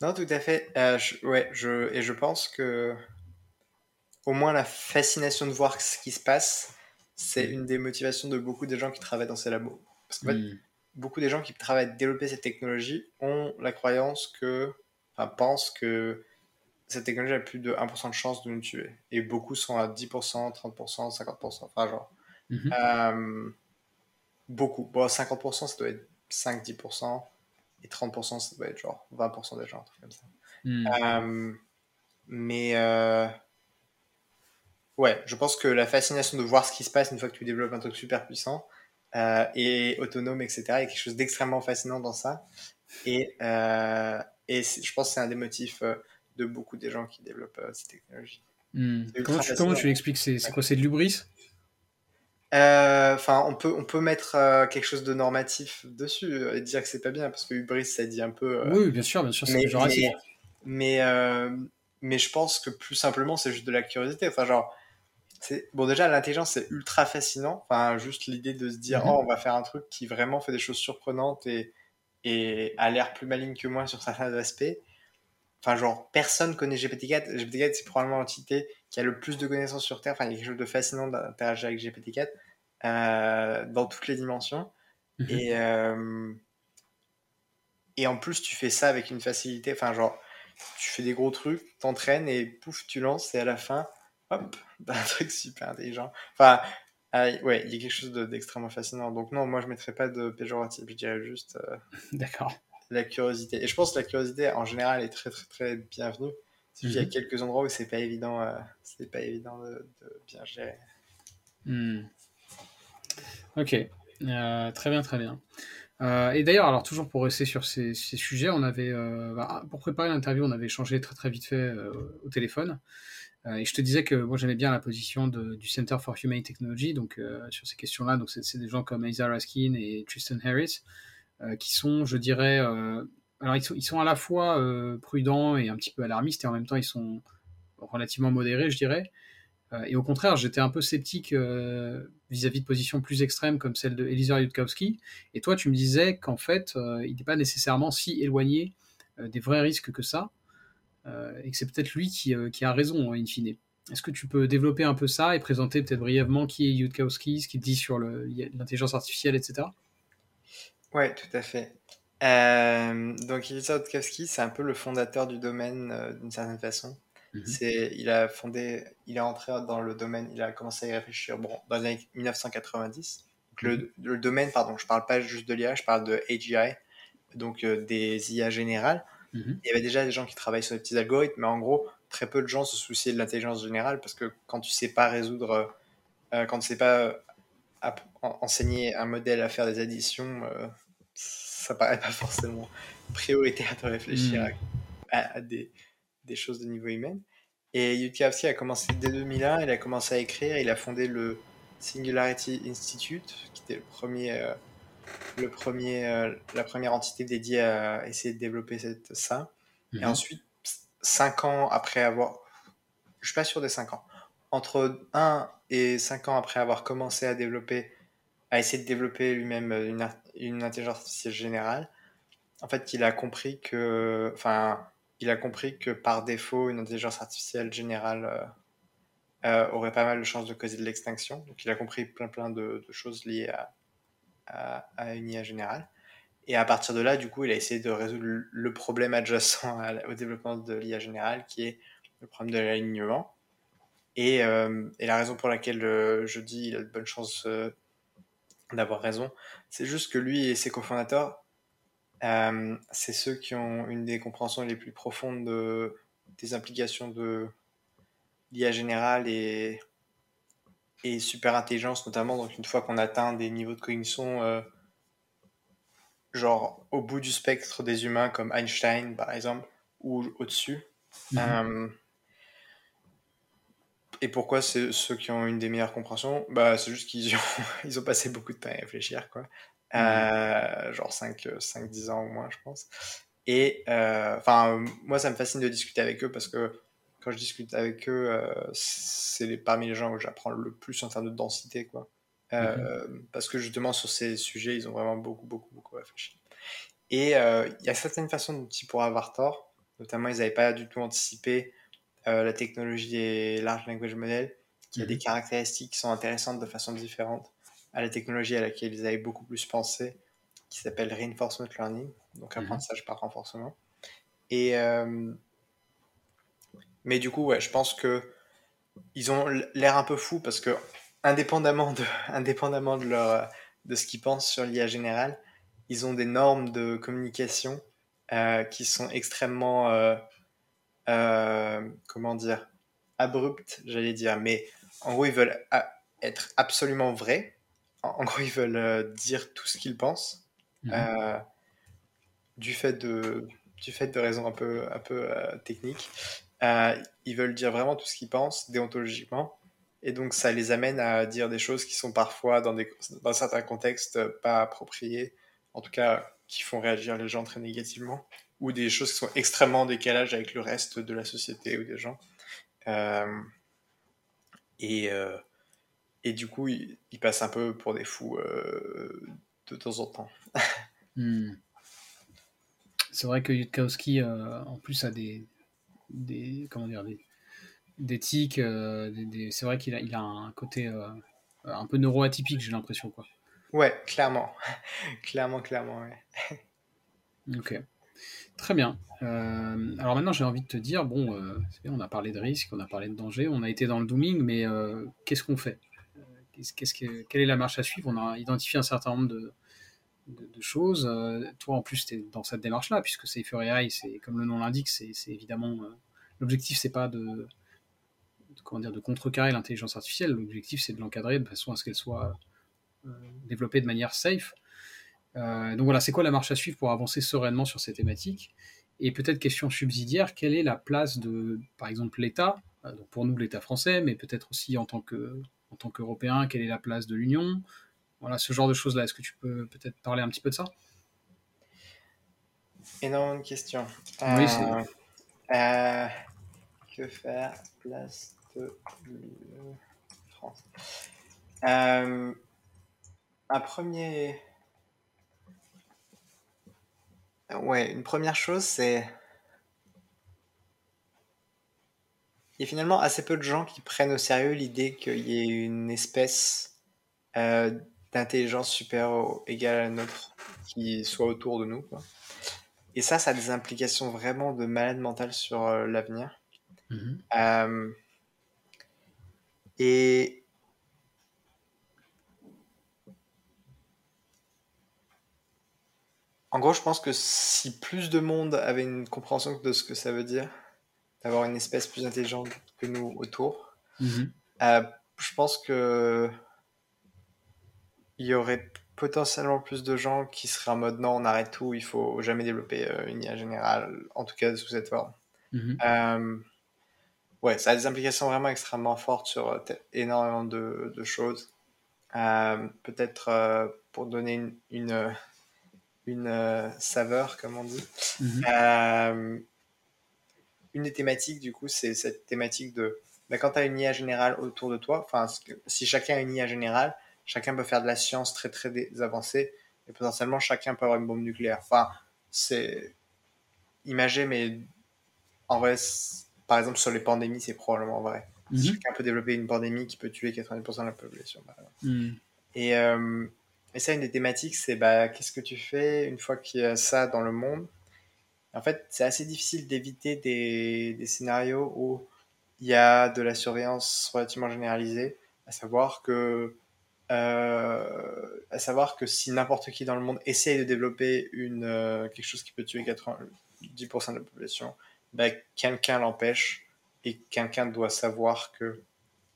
Non, tout à fait. Euh, ouais, je, et je pense que au moins la fascination de voir ce qui se passe, c'est une des motivations de beaucoup de gens qui travaillent dans ces labos. Parce que hmm. beaucoup des gens qui travaillent à développer cette technologie ont la croyance que, enfin, pensent que cette technologie a plus de 1% de chance de nous tuer. Et beaucoup sont à 10%, 30%, 50%. Enfin, genre. Mhm. Euh, beaucoup. Bon, 50%, ça doit être 5-10% et 30%, ça doit être genre 20% des gens, un truc comme ça. Hmm. Euh, mais euh, ouais, je pense que la fascination de voir ce qui se passe une fois que tu développes un truc super puissant euh, et autonome, etc., il y a quelque chose d'extrêmement fascinant dans ça. Et, et je pense que c'est un des motifs de beaucoup des gens qui développent ces technologies. Hmm. Comment, tu, comment, tu, l'expliques C'est quoi C'est de l'ubris? Euh, enfin, on peut, on peut mettre euh, quelque chose de normatif dessus euh, et dire que c'est pas bien, parce que hubris, ça dit un peu. oui, bien sûr, bien sûr, c'est mais, mais, mais, je pense que plus simplement, c'est juste de la curiosité. Enfin, genre, bon, déjà, l'intelligence, c'est ultra fascinant. Enfin, juste l'idée de se dire, mhm. oh, on va faire un truc qui vraiment fait des choses surprenantes et, et a l'air plus maligne que moi sur certains aspects. Enfin, genre, personne connaît GPT-4. GPT-4, c'est probablement l'entité qui a le plus de connaissances sur Terre. Enfin, il y a quelque chose de fascinant d'interagir avec GPT-4 euh, dans toutes les dimensions. Mhm. Et, euh, et en plus, tu fais ça avec une facilité. Enfin, genre, tu fais des gros trucs, t'entraînes et pouf, tu lances et à la fin, hop, un truc super intelligent. Enfin, Ah, ouais, il y a quelque chose d'extrêmement fascinant. Donc non, moi je ne mettrais pas de péjoratif, je dirais juste euh, D'accord. la curiosité. Et je pense que la curiosité en général est très très très bienvenue. Il y a Mhm. quelques endroits où c'est pas évident, euh, c'est pas évident de, de bien gérer. Hmm. Ok, Euh, très bien, très bien. Euh, et d'ailleurs, alors toujours pour rester sur ces, ces sujets, on avait, bah, pour préparer l'interview, on avait échangé très très vite fait au téléphone. Euh, et je te disais que moi j'aimais bien la position de- du Center for Humane Technology, donc euh, sur ces questions-là. Donc c'est des gens comme Isa Raskin et Tristan Harris euh, qui sont, je dirais, alors ils sont, à la fois prudents et un petit peu alarmistes, et en même temps ils sont relativement modérés, je dirais. Et au contraire, j'étais un peu sceptique vis-à-vis de positions plus extrêmes comme celle de Yudkowsky. Et toi, tu me disais qu'en fait, il n'est pas nécessairement si éloigné des vrais risques que ça, et que c'est peut-être lui qui, euh, qui a raison, in fine. Est-ce que tu peux développer un peu ça et présenter peut-être brièvement qui est Yudkowsky, ce qu'il dit sur l'intelligence artificielle, etc. Ouais, tout à fait. Euh, donc Eliezer Yudkowsky, c'est un peu le fondateur du domaine euh, d'une certaine façon. Mhm. C'est, il a fondé, il est entré dans le domaine, il a commencé à y réfléchir bon, dans les années 1990. Donc, le, le domaine, pardon, je parle pas juste de l'IA, je parle de AGI, donc euh, des IA générales. Mhm. Il y avait déjà des gens qui travaillent sur des petits algorithmes, mais en gros, très peu de gens se souciaient de l'intelligence générale parce que quand tu sais pas résoudre, euh, quand tu sais pas euh, enseigner un modèle à faire des additions, euh, ça paraît pas forcément prioritaire de réfléchir Mm. à, à- à des, des choses de niveau humain. Et Yudkowsky a commencé dès 2001, il a commencé à écrire, il a fondé le Singularity Institute, qui était le premier, euh, le premier, euh, la première entité dédiée à essayer de développer cette, ça. Et Mhm. ensuite, cinq ans après avoir, je suis pas sûr des cinq ans, entre 1 et 5 ans après avoir commencé à développer, à essayer de développer lui-même une, ar- une intelligence artificielle générale, en fait, il a compris que, enfin, il a compris que par défaut, une intelligence artificielle générale euh, euh, aurait pas mal de chances de causer de l'extinction. Donc, il a compris plein plein de, de choses liées à, à, une IA générale. Et à partir de là, du coup, il a essayé de résoudre le- problème adjacent au développement de l'IA générale, qui est le problème de l'alignement. Et, euh, et la raison pour laquelle euh, je dis il a de bonnes chances euh, d'avoir raison, c'est juste que lui et ses cofondateurs, c'est ceux qui ont une des compréhensions les plus profondes de- des implications de l'IA générale et, et super intelligence, notamment. Donc, une fois qu'on atteint des niveaux de cognition, euh, genre au bout du spectre des humains, comme Einstein par exemple, ou au-dessus. Mhm. Euh, et pourquoi c'est ceux qui ont une des meilleures compréhensions? Bah, C'est juste qu'ils ont, ils ont passé beaucoup de temps à réfléchir, quoi. Euh, genre 5-10 ans au moins, je pense. Et euh, enfin, moi, ça me fascine de discuter avec eux parce que quand je discute avec eux, euh, c'est les- parmi les gens où j'apprends le plus en termes de densité, quoi. Euh, Parce que justement, sur ces sujets, ils ont vraiment beaucoup, beaucoup, beaucoup réfléchi. Et euh, il y a certaines façons dont ils pourraient avoir tort. Notamment, ils n'avaient pas du tout anticipé la technologie des large language models, qui a Mhm. des caractéristiques qui sont intéressantes de façon différente à la technologie à laquelle ils avaient beaucoup plus pensé, qui s'appelle reinforcement learning, donc Mhm. apprentissage par renforcement. Et euh, mais du coup, ouais, je pense que ils ont l'air un peu fous parce que indépendamment de, indépendamment de leur de ce qu'ils pensent sur l'IA générale, ils ont des normes de communication euh, qui sont extrêmement euh, euh, comment dire abruptes, j'allais dire, mais en gros ils veulent être absolument vrais. En, en gros, ils veulent dire tout ce qu'ils pensent euh, du fait de du fait de raisons un peu un peu euh, techniques. Euh, ils veulent dire vraiment tout ce qu'ils pensent déontologiquement. Et donc, ça les amène à dire des choses qui sont parfois, dans, certains contextes, pas appropriées, en tout cas, qui font réagir les gens très négativement, ou des choses qui sont extrêmement en décalage avec le reste de la société ou des gens. Euh, et, euh, et du coup, ils, passent un peu pour des fous de temps en temps. Hmm. C'est vrai que Yudkowsky, euh, en plus, a des, des comment dire, des, des tics. euh, des- des- c'est vrai qu'il a, il a un côté euh, un peu neuroatypique, j'ai l'impression, quoi. Ouais, clairement. clairement, clairement, ouais. Ok. Très bien. Euh, alors maintenant, j'ai envie de te dire, bon, euh, on a parlé de risque, on a parlé de danger, on a été dans le dooming, mais euh, qu'est-ce qu'on fait? Euh, qu'est-ce que, quelle est la marche à suivre? On a identifié un certain nombre de, de, choses. toi, en plus, tu es dans cette démarche-là, puisque Safer AI, c'est, comme le nom l'indique, c'est, évidemment. l'objectif, c'est pas de, comment dire, de contrecarrer l'intelligence artificielle. L'objectif, c'est de l'encadrer de façon à ce qu'elle soit développée de manière safe. donc voilà, c'est quoi la marche à suivre pour avancer sereinement sur ces thématiques? Et peut-être question subsidiaire, quelle est la place de, par exemple, l'État? Pour nous, l'État français, mais peut-être aussi en tant que en tant qu'Européen, quelle est la place de l'Union? Voilà, ce genre de choses-là. Est-ce que tu peux peut-être parler un petit peu de ça? Énormément de questions. Oui, euh, euh, que faire? Place de France. Euh, un premier. Ouais, une première chose, c'est il y a finalement assez peu de gens qui prennent au sérieux l'idée qu'il y ait une espèce euh, d'intelligence supérieure égale à la nôtre qui soit autour de nous. Et ça, ça a des implications vraiment de malade mental sur euh, l'avenir. Mm-hmm. Euh, et en gros, je pense que si plus de monde avait une compréhension de ce que ça veut dire, d'avoir une espèce plus intelligente que nous autour. Mhm. Euh, je pense que il y aurait potentiellement plus de gens qui seraient en mode non, on arrête tout, il faut jamais développer euh, une IA générale, en tout cas sous cette forme. Mhm. Euh, ouais, ça a des implications vraiment extrêmement fortes sur énormément de, de choses. Peut-être pour donner une, une, une saveur, comme on dit. Mhm une des thématiques, du coup, c'est cette thématique de bah, quand tu as une IA générale autour de toi, enfin, si chacun a une IA générale, chacun peut faire de la science très très avancée et potentiellement chacun peut avoir une bombe nucléaire. Enfin, c'est imagé, mais en vrai, par exemple, sur les pandémies, c'est probablement vrai. Mhm. Chacun peut développer une pandémie qui peut tuer 90% de la population. Mhm. Et, euh, et ça, une des thématiques, c'est bah, qu'est-ce que tu fais une fois qu'il y a ça dans le monde? En fait, c'est assez difficile d'éviter des, des, scénarios où il y a de la surveillance relativement généralisée, à savoir que, euh, à savoir que si n'importe qui dans le monde essaye de développer une, euh, quelque chose qui peut tuer 90% de la population, ben, quelqu'un l'empêche et quelqu'un doit savoir que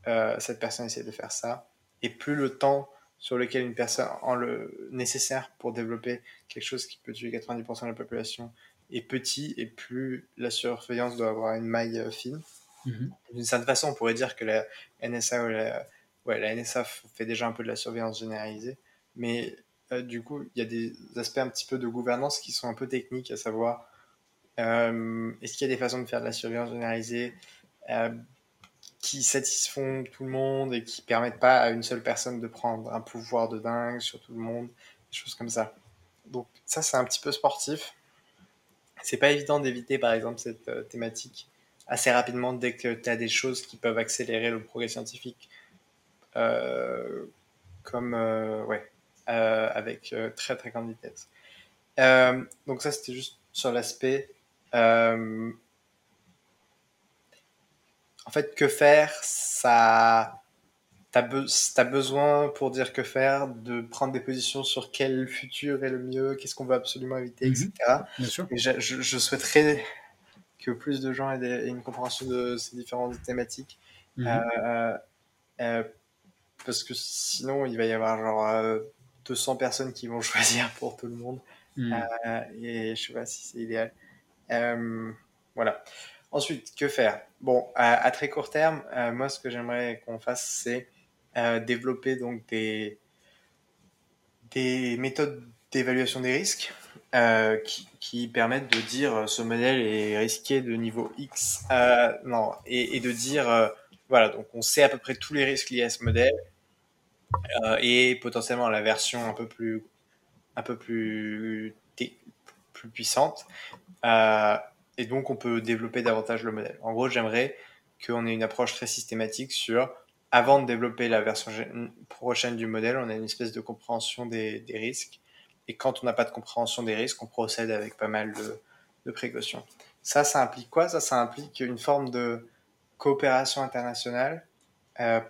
euh, cette personne essaie de faire ça. Et plus le temps sur lequel une personne en le nécessaire pour développer quelque chose qui peut tuer 90% de la population est petit et plus la surveillance doit avoir une maille fine. Mhm. D'une certaine façon, on pourrait dire que la NSA, la, ouais, la NSA fait déjà un peu de la surveillance généralisée, mais euh, du coup, il y a des aspects un petit peu de gouvernance qui sont un peu techniques, à savoir euh, est-ce qu'il y a des façons de faire de la surveillance généralisée qui satisfont tout le monde et qui permettent pas à une seule personne de prendre un pouvoir de dingue sur tout le monde, des choses comme ça. Donc ça, c'est un petit peu sportif c'est pas évident d'éviter par exemple cette euh, thématique assez rapidement dès que tu as des choses qui peuvent accélérer le progrès scientifique euh, comme euh, ouais avec très très grande vitesse donc ça c'était juste sur l'aspect en fait que faire ça tu as, besoin, pour dire que faire, de prendre des positions sur quel futur est le mieux, qu'est-ce qu'on veut absolument éviter, etc. Mhm. Bien sûr. Et je, souhaiterais que plus de gens aient, une compréhension de ces différentes thématiques. Mhm. Euh, euh, parce que sinon, il va y avoir genre 200 euh, personnes qui vont choisir pour tout le monde. Mhm. et je sais pas si c'est idéal. voilà. Ensuite, que faire? Bon, à, très court terme, moi, ce que j'aimerais qu'on fasse, c'est développer donc des, des méthodes d'évaluation des risques euh, qui, qui, permettent de dire euh, ce modèle est risqué de niveau X, euh, non, et, et, de dire euh, voilà donc on sait à peu près tous les risques liés à ce modèle euh, et potentiellement la version un peu plus un peu plus plus puissante et donc on peut développer davantage le modèle. En gros, j'aimerais qu'on ait une approche très systématique sur avant de développer la version prochaine du modèle, on a une espèce de compréhension des, risques. Et quand on n'a pas de compréhension des risques, on procède avec pas mal de, précautions. Ça, ça implique quoi? Ça, ça implique une forme de coopération internationale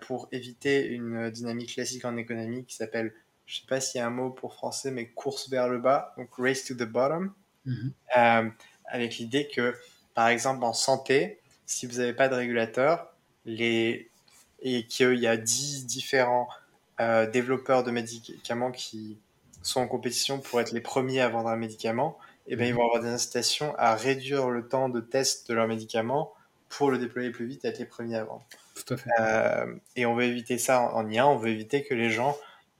pour éviter une dynamique classique en économie qui s'appelle, je ne sais pas s'il y a un mot pour français, mais course vers le bas, donc race to the bottom, mhm. avec l'idée que, par exemple, en santé, si vous n'avez pas de régulateur, les... et qu'il y a 10 différents développeurs de médicaments qui sont en compétition pour être les premiers à vendre un médicament, et eh bien, ils vont avoir des incitations à réduire le temps de test de leur médicament pour le déployer plus vite et être les premiers à vendre. Tout à fait. Euh, et on veut éviter ça en, IA, on veut éviter que les gens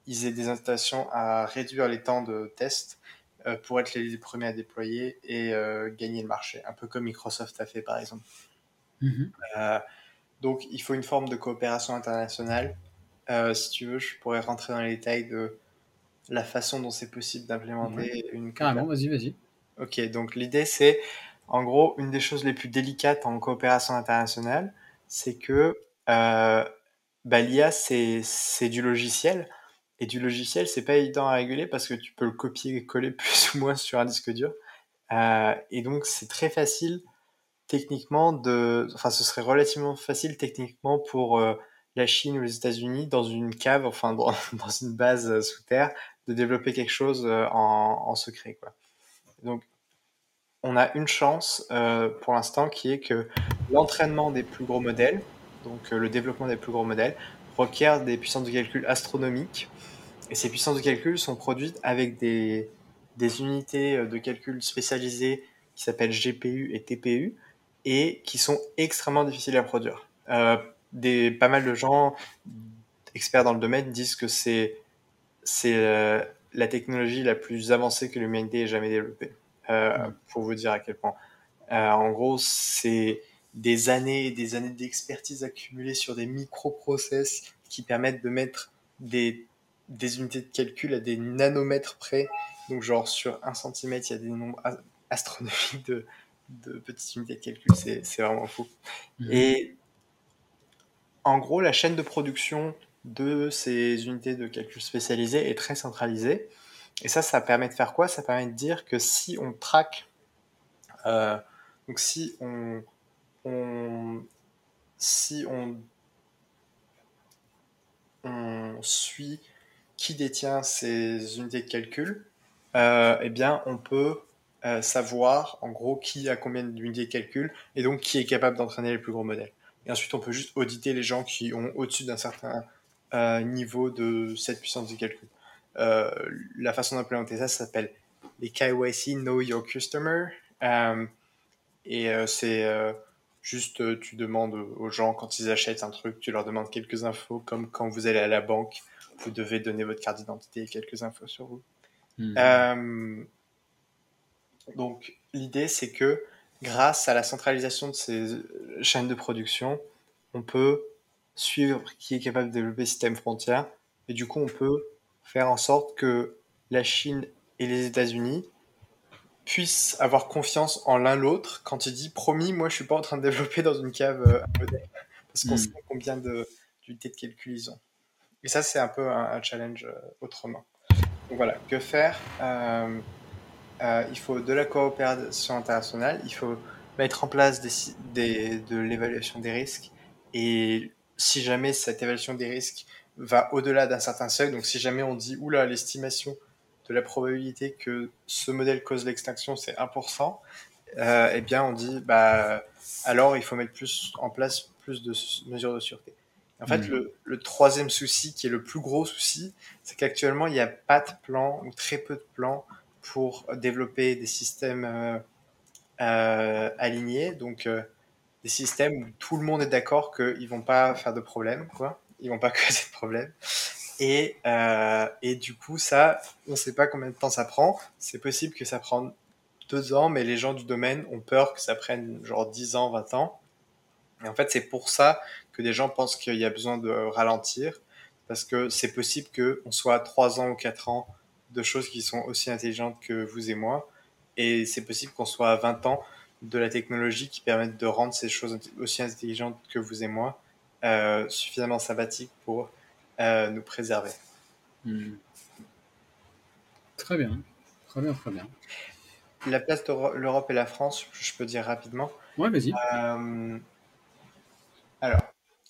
ils aient des incitations à réduire les temps de test euh, pour être les premiers à déployer et euh, gagner le marché, un peu comme Microsoft a fait par exemple. Mhm. donc il faut une forme de coopération internationale. si tu veux, je pourrais rentrer dans les détails de la façon dont c'est possible d'implémenter une Carrément, vas-y, vas-y. Ok, donc l'idée c'est, en gros, une des choses les plus délicates en coopération internationale, c'est que euh, bah, l'IA c'est du logiciel, et du logiciel c'est pas évident à réguler parce que tu peux le copier et coller plus ou moins sur un disque dur, euh, et donc c'est très facile techniquement de, enfin ce serait relativement facile techniquement pour euh, la Chine ou les États-Unis dans une cave, enfin dans, une base sous terre, de développer quelque chose en, en secret quoi. Donc, on a une chance euh, pour l'instant qui est que l'entraînement des plus gros modèles, donc euh, le développement des plus gros modèles, requiert des puissances de calcul astronomiques. Et ces puissances de calcul sont produites avec des, unités euh, de calcul spécialisées qui s'appellent GPU et TPU et qui sont extrêmement difficiles à produire. des, pas mal de gens experts dans le domaine disent que c'est la technologie la plus avancée que l'humanité ait jamais développée. Euh, pour vous dire à quel point. Euh, en gros, c'est des années et des années d'expertise accumulées sur des microprocess qui permettent de mettre des, des unités de calcul à des nanomètres près. Donc, genre, sur un centimètre, il y a des nombres astronomiques de, de petites unités de calcul. C'est vraiment fou. Mmh. Et en gros, la chaîne de production de ces unités de calcul spécialisées est très centralisée. Et ça, ça permet de faire quoi? Ça permet de dire que si on traque, euh, donc si on, si on, suit qui détient ces unités de calcul, euh, eh bien, on peut euh, savoir en gros qui a combien d'unités de calcul et donc qui est capable d'entraîner les plus gros modèles. Et ensuite, on peut juste auditer les gens qui ont au-dessus d'un certain niveau de cette puissance de calcul. Euh, la façon d'implémenter ça, ça s'appelle les KYC, Know Your Customer. Euh, et euh, c'est juste, tu demandes aux gens quand ils achètent un truc, tu leur demandes quelques infos, comme quand vous allez à la banque, vous devez donner votre carte d'identité et quelques infos sur vous. Hmm. donc, l'idée, c'est que grâce à la centralisation de ces chaînes de production, on peut suivre qui est capable de développer système frontière. Et du coup, on peut faire en sorte que la Chine et les États-Unis puissent avoir confiance en l'un l'autre quand il dit promis, moi je suis pas en train de développer dans une cave euh, un modèle parce qu'on hmm. sait combien d'unités de, de calcul ils ont. Et ça, c'est un peu un, challenge euh, autrement. Donc voilà, que faire euh, Il faut de la coopération internationale, il faut mettre en place des, de l'évaluation des risques et si jamais cette évaluation des risques va au-delà d'un certain seuil. Donc si jamais on dit, oula, l'estimation de la probabilité que ce modèle cause l'extinction, c'est 1%, euh, eh bien on dit, bah, alors il faut mettre plus en place plus de mesures de sûreté. En fait, hmm. le, troisième souci, qui est le plus gros souci, c'est qu'actuellement, il n'y a pas de plan ou très peu de plans pour développer des systèmes euh, euh, alignés, donc des systèmes où tout le monde est d'accord qu'ils vont pas faire de problème, quoi ils vont pas causer de problème. Et, euh, et du coup, ça, on ne sait pas combien de temps ça prend. C'est possible que ça prenne deux ans, mais les gens du domaine ont peur que ça prenne genre 10 ans, 20 ans. Et en fait, c'est pour ça que des gens pensent qu'il y a besoin de ralentir, parce que c'est possible qu'on soit à 3 ans ou 4 ans de choses qui sont aussi intelligentes que vous et moi, et c'est possible qu'on soit à 20 ans de la technologie qui permet de rendre ces choses aussi intelligentes que vous et moi. Euh, suffisamment sympathique pour euh, nous préserver. Hmm. Très bien, très bien, très bien. La place de l'Europe et la France, je peux dire rapidement. Ouais, vas-y. Euh, alors,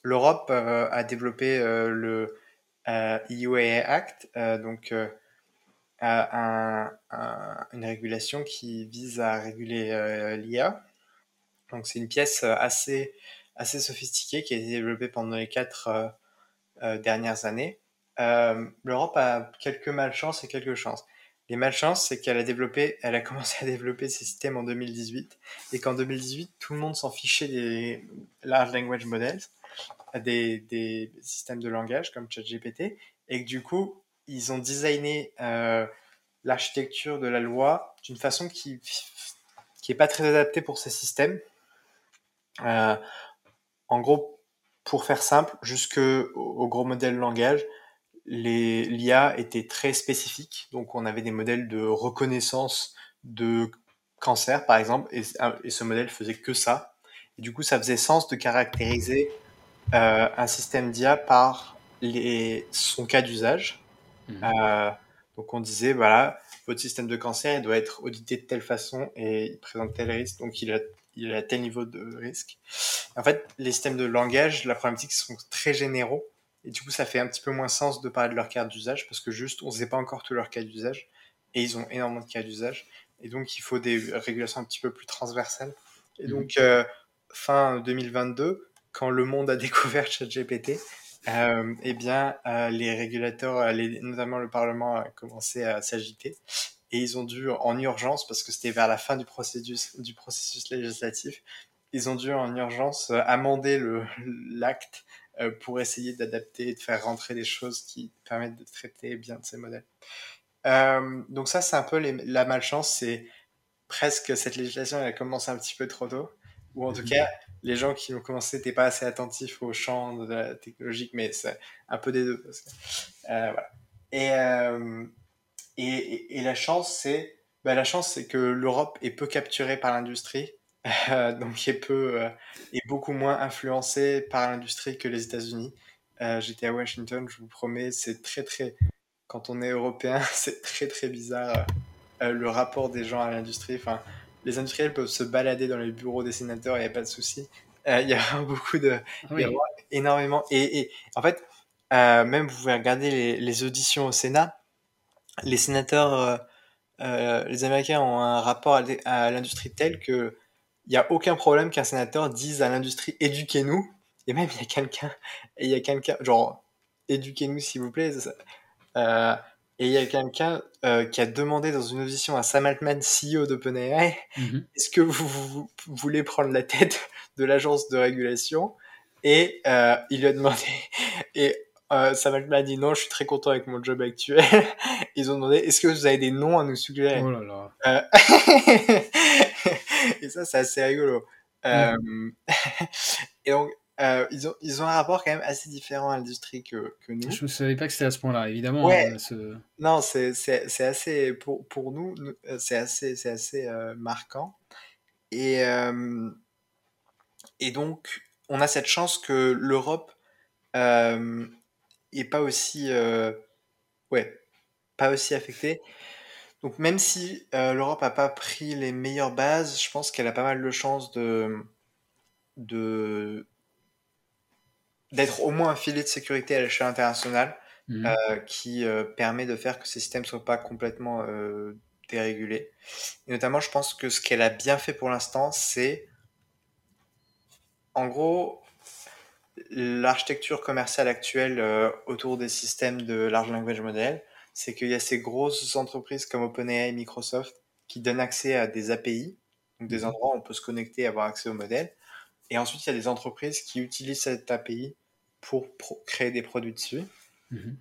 l'Europe a développé le EUA Act, donc un, une régulation qui vise à réguler l'IA. Donc c'est une pièce assez, assez sophistiquée qui a été développée pendant les quatre dernières années. L'Europe a quelques malchances et quelques chances. Les malchances, c'est qu'elle a développé, elle a commencé à développer ses systèmes en 2018 et qu'en 2018, tout le monde s'en fichait des large language models, des, systèmes de langage comme ChatGPT et que du coup, ils ont designé euh, l'architecture de la loi d'une façon qui qui est pas très adaptée pour ces systèmes. Euh, en gros, pour faire simple, jusque au, gros modèle langage, l'IA était très spécifique. Donc, on avait des modèles de reconnaissance de cancer, par exemple, et, et ce modèle faisait que ça. Et du coup, ça faisait sens de caractériser euh, un système d'IA par les, son cas d'usage. Mmh. Euh, donc, on disait, voilà, votre système de cancer, il doit être audité de telle façon et il présente tel risque, donc il a, il a tel niveau de risque. En fait, les systèmes de langage, la problématique, sont très généraux. Et du coup, ça fait un petit peu moins sens de parler de leur carte d'usage parce que juste, on ne sait pas encore tous leurs cas d'usage et ils ont énormément de cas d'usage. Et donc, il faut des régulations un petit peu plus transversales. Et mmh. donc, euh, fin 2022, quand le monde a découvert ChatGPT, euh, eh bien, euh, les régulateurs, les, notamment le Parlement, a commencé à s'agiter. Et ils ont dû, en urgence, parce que c'était vers la fin du processus, du processus législatif, ils ont dû en urgence euh, amender l'acte euh, pour essayer d'adapter et de faire rentrer des choses qui permettent de traiter bien de ces modèles. Euh, donc ça, c'est un peu les, la malchance, c'est presque cette législation, elle a commencé un petit peu trop tôt, ou en tout mhm. cas, les gens qui ont commencé n'étaient pas assez attentifs au champ de la technologique, mais c'est un peu des deux. Parce que, euh, voilà. et, euh, et, et, la chance, c'est bah, la chance, c'est que l'Europe est peu capturée par l'industrie euh, donc est peu euh, est beaucoup moins influencé par l'industrie que les États-Unis. Euh, j'étais à Washington, je vous promets, c'est très très quand on est européen, c'est très très bizarre le rapport des gens à l'industrie. Enfin, les industriels peuvent se balader dans les bureaux des sénateurs, il n'y a pas de souci. Il y a beaucoup de, il y a énormément. Et, et, en fait, même vous pouvez regarder les, les, auditions au Sénat, les sénateurs, les Américains ont un rapport à l'industrie tel que il n'y a aucun problème qu'un sénateur dise à l'industrie éduquez-nous. Et même, il y a quelqu'un, il y a quelqu'un, genre, éduquez-nous s'il vous plaît. Euh, et il y a quelqu'un euh, qui a demandé dans une audition à Sam Altman, CEO d'OpenAI, mm est-ce que vous, vous, voulez prendre la tête de l'agence de régulation? Et euh, il lui a demandé, et euh, Sam Altman a dit non, je suis très content avec mon job actuel. Ils ont demandé, est-ce que vous avez des noms à nous suggérer? Oh là là. Euh, et ça, c'est assez rigolo. Euh, et donc, euh, ils, ont, ils ont un rapport quand même assez différent à l'industrie que, que nous. Je ne savais pas que c'était à ce point-là, évidemment. Ouais. Non, c'est assez, pour, pour nous, c'est assez, assez euh, marquant. Et, et donc, on a cette chance que l'Europe euh, est pas aussi, ouais, pas aussi affectée. Donc même si euh, l'Europe n'a pas pris les meilleures bases, je pense qu'elle a pas mal de chances de de d'être au moins un filet de sécurité à l'échelle internationale mmh. euh, qui euh, permet de faire que ces systèmes soient pas complètement dérégulés. Et notamment, je pense que ce qu'elle a bien fait pour l'instant, c'est en gros l'architecture commerciale actuelle autour des systèmes de large language model c'est qu'il y a ces grosses entreprises comme OpenAI et Microsoft qui donnent accès à des API, donc des mhm. endroits où on peut se connecter et avoir accès au modèle. Et ensuite, il y a des entreprises qui utilisent cette API pour créer des produits dessus. Mhm.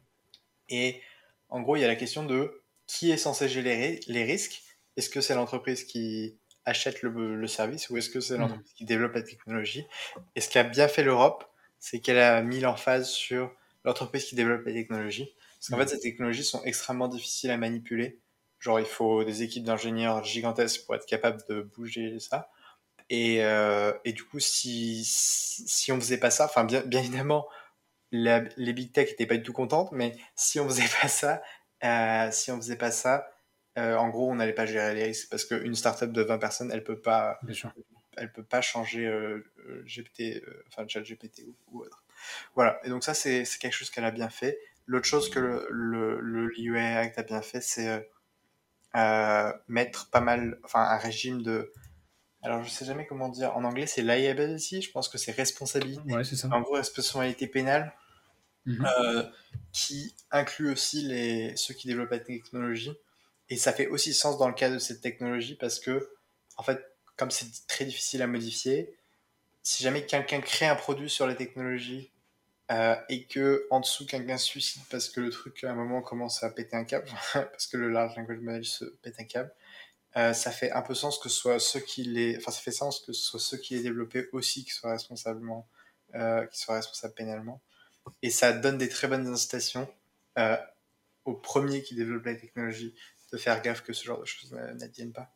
Et en gros, il y a la question de qui est censé gérer les risques. Est-ce que c'est l'entreprise qui achète le, service ou est-ce que c'est mhm. l'entreprise qui développe la technologie? Et ce qu'a bien fait l'Europe, c'est qu'elle a mis l'emphase sur l'entreprise qui développe la technologie parce qu'en fait, ces technologies sont extrêmement difficiles à manipuler. Genre, il faut des équipes d'ingénieurs gigantesques pour être capable de bouger ça. Et, euh, et du coup, si, si on faisait pas ça, enfin, bien, bien évidemment, les big tech étaient pas du tout contentes, mais si on faisait pas ça, euh, si on faisait pas ça, euh, en gros, on n'allait pas gérer les risques parce qu'une startup de 20 personnes, elle peut pas, elle peut pas changer GPT, enfin ChatGPT ou, ou autre. Voilà, et donc ça, c'est quelque chose qu'elle a bien fait. L'autre chose que le, le, le Act a bien fait, c'est euh, mettre pas mal, enfin un régime de... Alors je sais jamais comment dire, en anglais c'est liability, je pense que c'est responsabilité. Ouais, c'est ça. En gros, responsabilité pénale, Mhm. euh, qui inclut aussi les, ceux qui développent la technologie. Et ça fait aussi sens dans le cas de cette technologie parce que, en fait, comme c'est très difficile à modifier, si jamais quelqu'un crée un produit sur la technologie euh, et que en dessous quelqu'un suicide parce que le truc à un moment commence à péter un câble, parce que le large language model se pète un câble, euh, ça fait un peu sens que ce soit ceux qui les, enfin ça fait sens que ce soit ceux qui les développé aussi qui soient responsablement, euh, qui soient responsables pénalement, et ça donne des très bonnes incitations aux premiers qui développent la technologie de faire gaffe que ce genre de choses n'adviennent pas.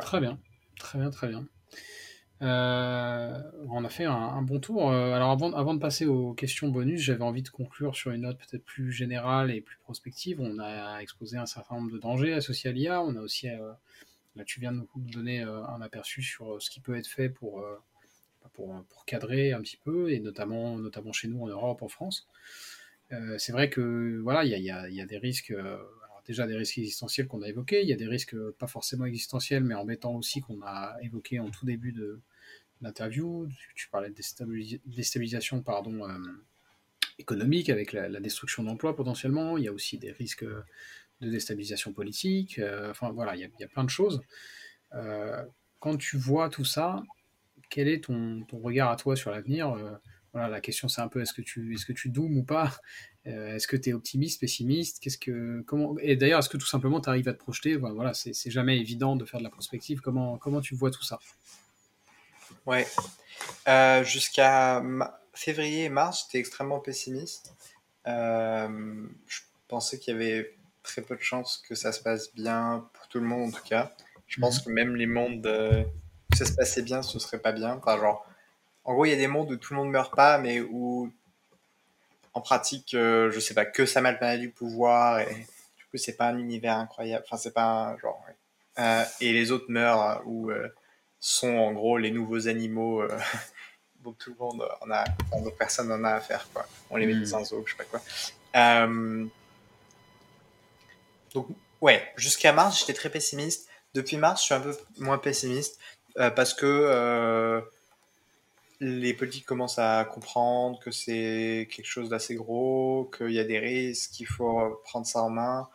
Très bien, très bien, très bien. Euh, on a fait un, bon tour. Euh, alors avant, avant, de passer aux questions bonus, j'avais envie de conclure sur une note peut-être plus générale et plus prospective. On a exposé un certain nombre de dangers associés à l'IA. On a aussi, euh, là tu viens de nous donner un aperçu sur ce qui peut être fait pour, pour, cadrer un petit peu, et notamment, notamment chez nous en Europe, en France. C'est vrai que voilà, il y a, des risques déjà des risques existentiels qu'on a évoqués, il y a des risques pas forcément existentiels, mais embêtants aussi qu'on a évoqués en tout début de, l'interview. Tu, parlais de déstabilisation euh, économique avec la, destruction d'emplois potentiellement. Il y a aussi des risques de déstabilisation politique. Euh, enfin voilà, il y, a, plein de choses. Euh, quand tu vois tout ça, quel est ton regard à toi sur l'avenir voilà, la question c'est un peu est-ce que tu est-ce que tu doomes ou pas? Est-ce que tu es optimiste, pessimiste? Qu'est-ce que comment Et d'ailleurs, est-ce que tout simplement tu arrives à te projeter? Voilà, c'est, c'est jamais évident de faire de la prospective. Comment comment tu vois tout ça? Ouais. Euh, jusqu'à février et mars, j'étais extrêmement pessimiste. Euh, je pensais qu'il y avait très peu de chances que ça se passe bien pour tout le monde, en tout cas. Je pense mhm. que même les mondes euh, où ça se passait bien, ce serait pas bien. Enfin, genre, en gros, il y a des mondes où tout le monde meurt pas, mais où, en pratique, je sais pas, que ça mal du pouvoir, et du coup, c'est pas un univers incroyable. Enfin, c'est pas un genre. et les autres meurent, ou sont en gros les nouveaux animaux euh, dont tout le monde en a, enfin, personne en a à faire, quoi. On les met dans un zoo, je sais pas quoi. Euh, donc, ouais, jusqu'à mars, j'étais très pessimiste. Depuis mars, je suis un peu moins pessimiste euh, parce que les politiques commencent à comprendre que c'est quelque chose d'assez gros, qu'il y a des risques, qu'il faut prendre ça en main.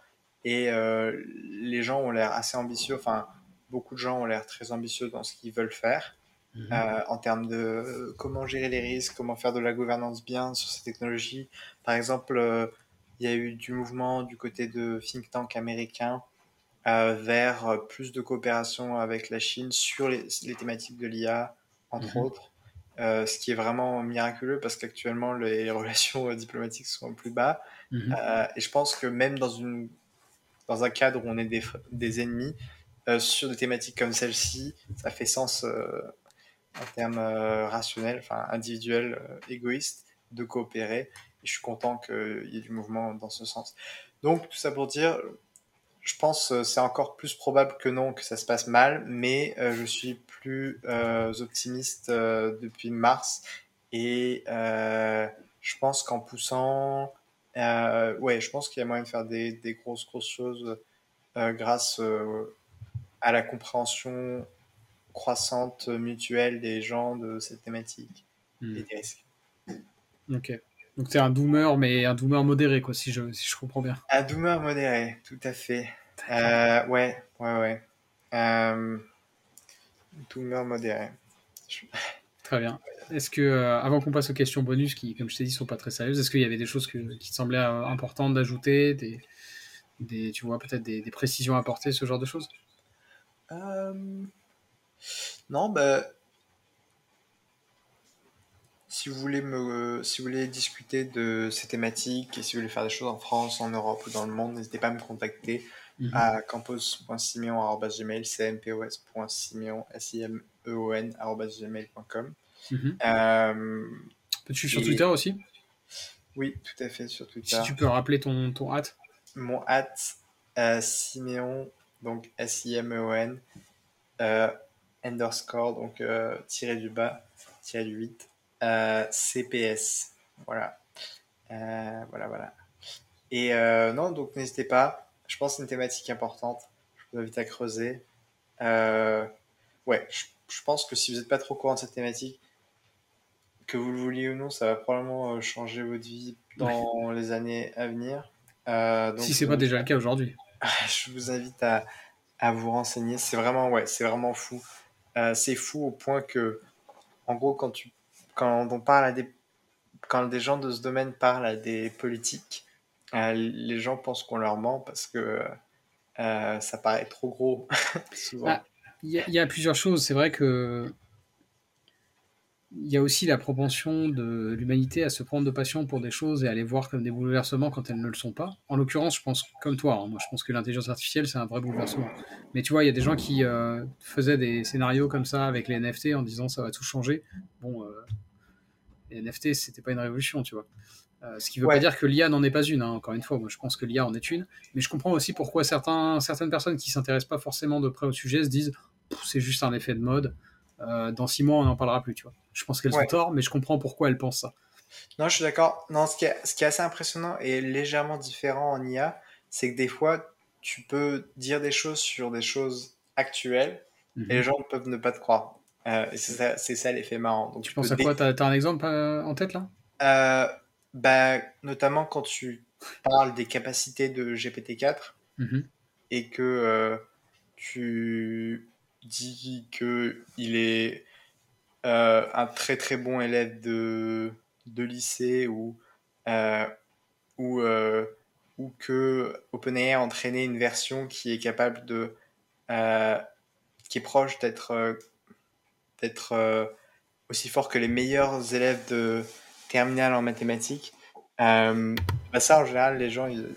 Et les gens ont l'air assez ambitieux. Enfin, beaucoup de gens ont l'air très ambitieux dans ce qu'ils veulent faire. Mhm. Euh, en termes de euh, comment gérer les risques, comment faire de la gouvernance bien sur ces technologies. Par exemple, euh, il y a eu du mouvement du côté de think tank américains vers plus de coopération avec la Chine sur les, thématiques de l'IA, entre mhm. autres. Ce qui est vraiment miraculeux parce qu'actuellement les relations diplomatiques sont au plus bas. Mhm. et je pense que même dans, une, dans un cadre où on est des, des ennemis, euh, sur des thématiques comme celle-ci, ça fait sens euh, en termes euh, rationnels, enfin individuels, égoïstes, de coopérer. Et je suis content qu'il y ait du mouvement dans ce sens. Donc tout ça pour dire, je pense que c'est encore plus probable que non que ça se passe mal, mais je suis plus optimiste depuis mars et je pense qu'en poussant, ouais, je pense qu'il y a moyen de faire des, des grosses grosses choses grâce à la compréhension croissante mutuelle des gens de cette thématique hmm. et des risques. Ok. Donc tu es un doomer, mais un doomer modéré, quoi, si je, si je comprends bien. Un doomer modéré, tout à fait. Euh, ouais, ouais, ouais. Euh, doomer modéré. Très bien. Est-ce que, euh, avant qu'on passe aux questions bonus, qui, comme je t'ai dit, sont pas très sérieuses, est-ce qu'il y avait des choses qui te semblaient euh, importantes d'ajouter, des, des, tu vois, peut-être des, des précisions à apporter, ce genre de choses? Euh, non, bah, si vous voulez me, si vous voulez discuter de ces thématiques et si vous voulez faire des choses en France, en Europe ou dans le monde, n'hésitez pas à me contacter mhm. à campos.simeon.gmail, cmpos.simeon, s-i-m-e-o-n, mhm. euh, Peux-tu sur Twitter aussi? Oui, tout à fait, sur Twitter. Si tu peux rappeler ton, ton hâte Mon hâte, euh, Simeon donc S-I-M-E-O-N, euh, underscore, donc tiré du bas, tiré du 8, CPS. Voilà. voilà, voilà. Et non, donc n'hésitez pas. Je pense que c'est une thématique importante. Je vous invite à creuser. ouais, je, je, pense que si vous n'êtes pas trop courant de cette thématique, que vous le vouliez ou non, ça va probablement changer votre vie dans les années à venir. Euh, si c'est pas déjà le cas aujourd'hui. Je vous invite à, à vous renseigner. C'est vraiment, ouais, c'est vraiment fou. Euh, c'est fou au point que, en gros, quand, tu, quand on parle à des, quand des gens de ce domaine parlent à des politiques, euh, les gens pensent qu'on leur ment parce que ça paraît trop gros. Ah, il y, y, a plusieurs choses. C'est vrai que il y a aussi la propension de l'humanité à se prendre de passion pour des choses et à les voir comme des bouleversements quand elles ne le sont pas. En l'occurrence, je pense comme toi, hein, moi je pense que l'intelligence artificielle c'est un vrai bouleversement. Mais tu vois, il y a des gens qui euh, faisaient des scénarios comme ça avec les NFT en disant ça va tout changer. Bon, euh, les NFT c'était pas une révolution, tu vois. Euh, ce qui veut pas dire que l'IA n'en est pas une, hein, encore une fois. Moi je pense que l'IA en est une. Mais je comprends aussi pourquoi certains, certaines personnes qui s'intéressent pas forcément de près au sujet se disent c'est juste un effet de mode. Dans six mois on n'en parlera plus, tu vois. Je pense qu'elles sont tort, mais je comprends pourquoi elles pensent ça. Non, je suis d'accord. Non, ce qui, est, ce qui est assez impressionnant et légèrement différent en IA, c'est que des fois, tu peux dire des choses sur des choses actuelles et les mhm. gens peuvent ne pas te croire. Euh, c'est ça, l'effet marrant. Donc, tu, penses à quoi? Tu as, un exemple euh, en tête là? Euh, bah, Notamment quand tu parles des capacités de GPT-4 mhm. et que tu dis qu'il est euh, un très très bon élève de, de lycée ou, euh, ou, euh, ou que OpenAI a entraîné une version qui est capable de. qui est proche d'être d'être aussi fort que les meilleurs élèves de terminale en mathématiques. bah ça, en général, les gens, ils,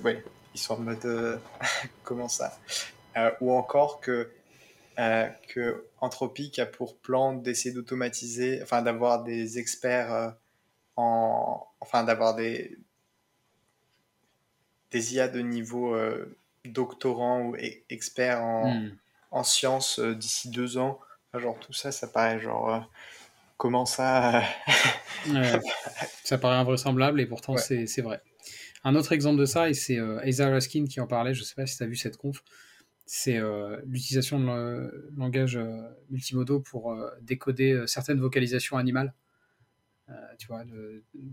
ils sont en mode comment ça? Ou encore que euh, que Anthropic a pour plan d'essayer d'automatiser, enfin d'avoir des experts euh, en, enfin d'avoir des des IA de niveau euh, doctorant ou e-, expert en, hmm. en sciences d'ici deux ans. genre tout ça, ça paraît genre comment ça Ça paraît invraisemblable et pourtant c'est vrai. Un autre exemple de ça, et c'est Asa Raskin qui en parlait, je sais pas si tu as vu cette conf, c'est euh, l'utilisation de langage euh, multimodaux pour euh, décoder certaines vocalisations animales. tu vois,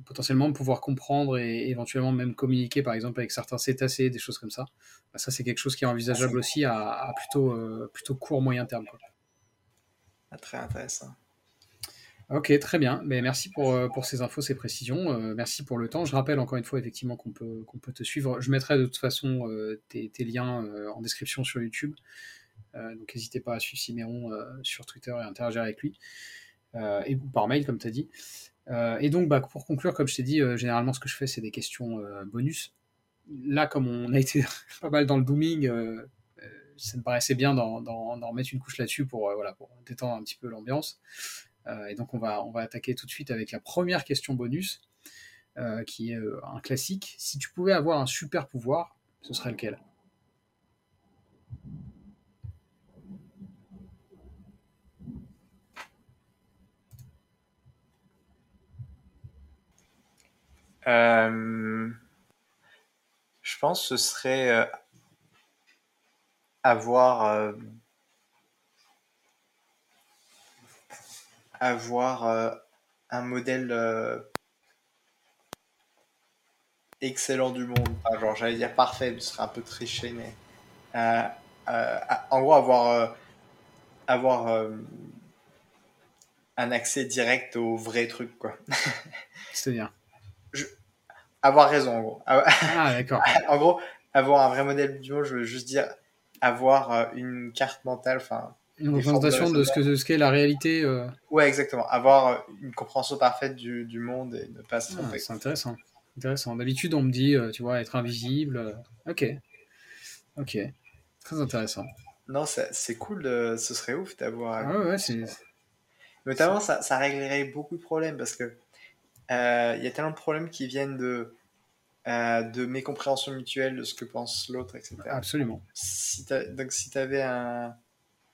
potentiellement pouvoir comprendre et éventuellement même communiquer par exemple avec certains cétacés, des choses comme ça. Bah, ça c'est quelque chose qui est envisageable aussi à, plutôt, plutôt court moyen terme. Ah, très intéressant. Ok, très bien. Mais merci pour, euh, pour ces infos, ces précisions. Euh, merci pour le temps. Je rappelle encore une fois effectivement qu'on peut, qu'on peut te suivre. Je mettrai de toute façon euh, tes, liens en description sur YouTube. donc n'hésitez pas à suivre Siméon sur Twitter et interagir avec lui. et par mail, comme tu as dit. et donc, bah, pour conclure, comme je t'ai dit, généralement ce que je fais, c'est des questions bonus. Là, comme on a été pas mal dans le booming, ça me paraissait bien d'en, remettre une couche là-dessus pour, voilà, pour détendre un petit peu l'ambiance. Euh, et donc on va, on va attaquer tout de suite avec la première question bonus, euh, qui est euh, un classique. Si tu pouvais avoir un super pouvoir, ce serait lequel? Je pense que ce serait avoir un modèle euh, excellent du monde. genre, j'allais dire parfait, ce serait un peu triché, mais euh, en gros, avoir, avoir un accès direct au vrai truc, quoi. C'est-à-dire Avoir raison, en gros. Ah, d'accord. en gros, avoir un vrai modèle du monde, je veux juste dire avoir une carte mentale, enfin, une représentation de, ce que ce qu'est la réalité. Euh... Ouais, exactement. Avoir une compréhension parfaite du, du monde et ne pas se tromper. Ah, c'est intéressant. Intéressant. D'habitude, on me dit, euh, tu vois, être invisible. Euh, ok. Ok. Très intéressant. Non, c'est cool. De... Ce serait ouf d'avoir. Ah ouais, c'est. Notamment, ça, ça réglerait beaucoup de problèmes parce que euh, il y a tellement de problèmes qui viennent de, de mécompréhension mutuelle de ce que pense l'autre, etc. Absolument. Si donc, si tu avais un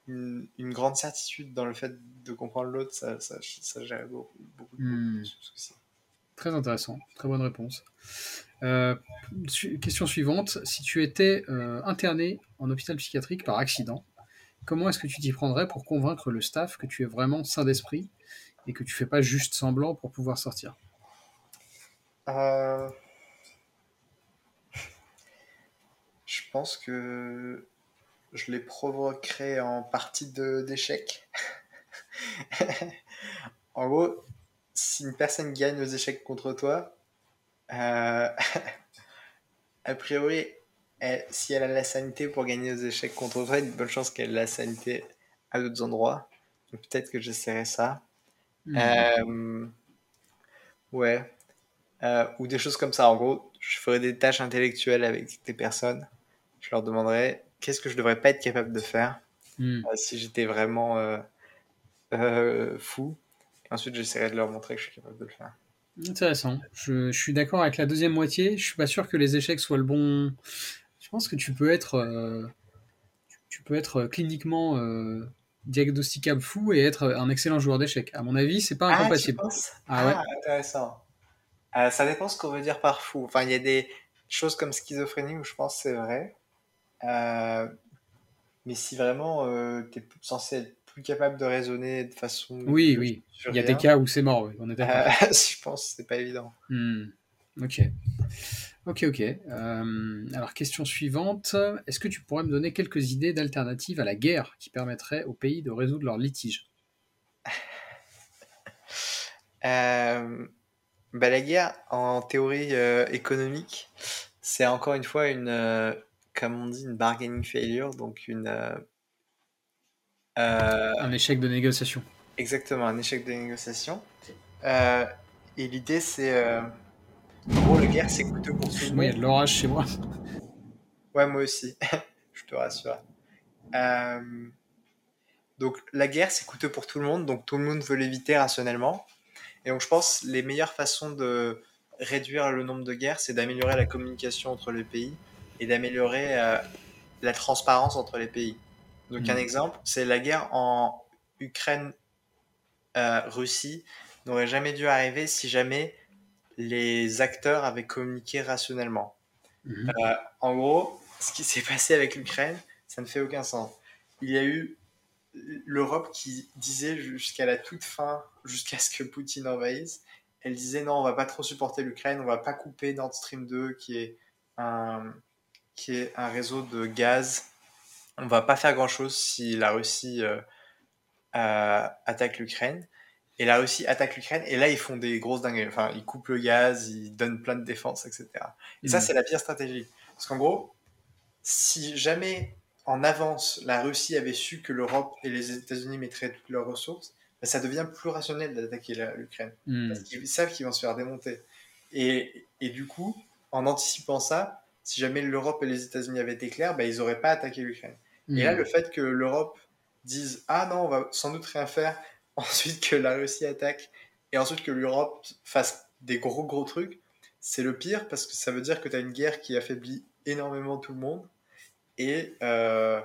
une, grande certitude dans le fait de comprendre l'autre, ça, ça, ça, gère beaucoup, beaucoup de hmm. soucis. Très intéressant, très bonne réponse. Euh, question suivante, si tu étais euh, interné en hôpital psychiatrique par accident, comment est-ce que tu t'y prendrais pour convaincre le staff que tu es vraiment sain d'esprit et que tu fais pas juste semblant pour pouvoir sortir? Euh, Je pense que je les provoquerai en partie d'échecs. en gros, si une personne gagne aux échecs contre toi, euh, a priori, si elle a la sanité pour gagner aux échecs contre toi, il y a une bonne chance qu'elle ait la sanité à d'autres endroits. Peut-être que j'essaierai ça. Hmm. Euh, ouais. Euh, ou des choses comme ça. En gros, je ferai des tâches intellectuelles avec des personnes. Je leur demanderai qu'est-ce que je devrais pas être capable de faire hmm. si j'étais vraiment fou. ensuite, j'essaierai de leur montrer que je suis capable de le faire. Intéressant. Je, suis d'accord avec la deuxième moitié. Je suis pas sûr que les échecs soient le bon. Je pense que tu peux être, euh, tu peux être cliniquement euh, diagnosticable fou et être un excellent joueur d'échecs. À mon avis, c'est pas ah, incompatible. Ah, ouais. Ah, intéressant. Euh, ça dépend ce qu'on veut dire par fou. Enfin, il y a des choses comme schizophrénie où je pense que c'est vrai. Mais si vraiment tu es censé être plus capable de raisonner de façon. Oui, oui. Il y a des cas où c'est mort, on est d'accord. je pense c'est pas évident. Hmm. Ok. Ok, ok. Euh, alors, question suivante. Est-ce que tu pourrais me donner quelques idées d'alternatives à la guerre qui permettraient aux pays de résoudre leurs litiges? Euh, bah, La guerre, en théorie euh, économique, c'est encore une fois une, comme on dit, une bargaining failure, donc une, euh, un échec de négociation. Exactement, un échec de négociation. Euh, et l'idée, c'est. Euh... En gros, la guerre, c'est coûteux pour tout le monde. il y a de l'orage chez moi. Ouais, moi aussi. Je te rassure. Euh, donc, la guerre, c'est coûteux pour tout le monde. Donc, tout le monde veut l'éviter rationnellement. Et donc, je pense les meilleures façons de réduire le nombre de guerres, c'est d'améliorer la communication entre les pays et d'améliorer la transparence entre les pays. Donc, un mm. exemple, c'est la guerre en Ukraine-Russie n'aurait jamais dû arriver si jamais les acteurs avaient communiqué rationnellement. Mm-hmm. Euh, en gros, ce qui s'est passé avec l'Ukraine, ça ne fait aucun sens. Il y a eu l'Europe qui disait jusqu'à la toute fin, jusqu'à ce que Poutine envahisse, elle disait non, on va pas trop supporter l'Ukraine, on va pas couper Nord Stream 2, qui est un, qui est un réseau de gaz on va pas faire grand chose si la Russie euh, euh, attaque l'Ukraine. Et la Russie attaque l'Ukraine, et là, ils font des grosses dingueries. Enfin, ils coupent le gaz, ils donnent plein de défense, etc. Et ça, mm. c'est la pire stratégie. Parce qu'en gros, si jamais en avance, la Russie avait su que l'Europe et les États-Unis mettraient toutes leurs ressources, bah, ça devient plus rationnel d'attaquer l'Ukraine. Mm. Parce qu'ils savent qu'ils vont se faire démonter. Et, et, du coup, en anticipant ça, si jamais l'Europe et les États-Unis avaient été clairs, bah, ils n'auraient pas attaqué l'Ukraine. Et là, mm. le fait que l'Europe dise Ah non, on va sans doute rien faire, ensuite que la Russie attaque, et ensuite que l'Europe fasse des gros gros trucs, c'est le pire parce que ça veut dire que tu as une guerre qui affaiblit énormément tout le monde. Et, euh,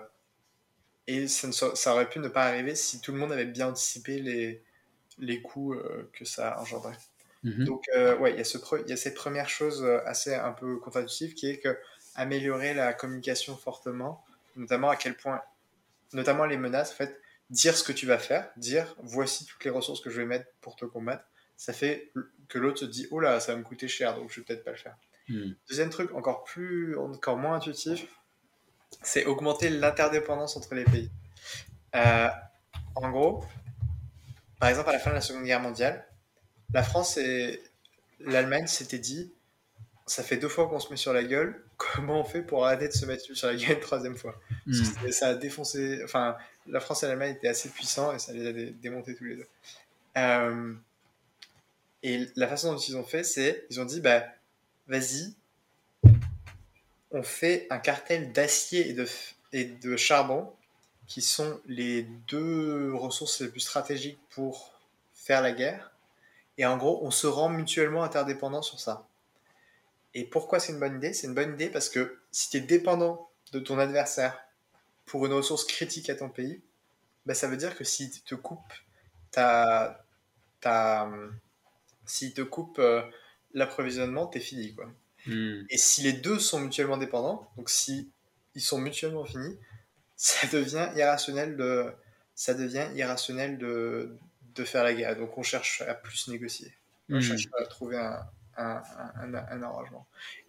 et ça, ça, aurait pu ne pas arriver si tout le monde avait bien anticipé les, les coûts euh, que ça engendrait. Mm-hmm. Donc, euh, ouais, il y, y a cette première chose assez un peu contre-intuitive qui est que améliorer la communication fortement notamment à quel point, notamment les menaces, en fait, dire ce que tu vas faire, dire voici toutes les ressources que je vais mettre pour te combattre, ça fait que l'autre se dit oh là, ça va me coûter cher, donc je vais peut-être pas le faire. Hmm. Deuxième truc, encore plus, encore moins intuitif, c'est augmenter l'interdépendance entre les pays. Euh, en gros, par exemple, à la fin de la Seconde Guerre mondiale, la France et l'Allemagne s'étaient dit ça fait deux fois qu'on se met sur la gueule. Comment on fait pour arrêter de se mettre sur la gueule une troisième fois? Hmm. Ça a défoncé. Enfin, la France et l'Allemagne étaient assez puissants et ça les a démontés tous les deux. Euh, et la façon dont ils ont fait, c'est ils ont dit bah vas-y, on fait un cartel d'acier et de, et de charbon qui sont les deux ressources les plus stratégiques pour faire la guerre. Et en gros, on se rend mutuellement interdépendants sur ça. Et pourquoi c'est une bonne idée? C'est une bonne idée parce que si tu es dépendant de ton adversaire pour une ressource critique à ton pays, bah, ça veut dire que s'il te coupe ta, ta, s'il te coupe euh, l'approvisionnement, t'es fini quoi. Hmm. Et si les deux sont mutuellement dépendants, donc si ils sont mutuellement finis, ça devient irrationnel de, ça devient irrationnel de, de faire la guerre. Donc on cherche à plus négocier. On Hmm. cherche à trouver un, un, un, un arrangement.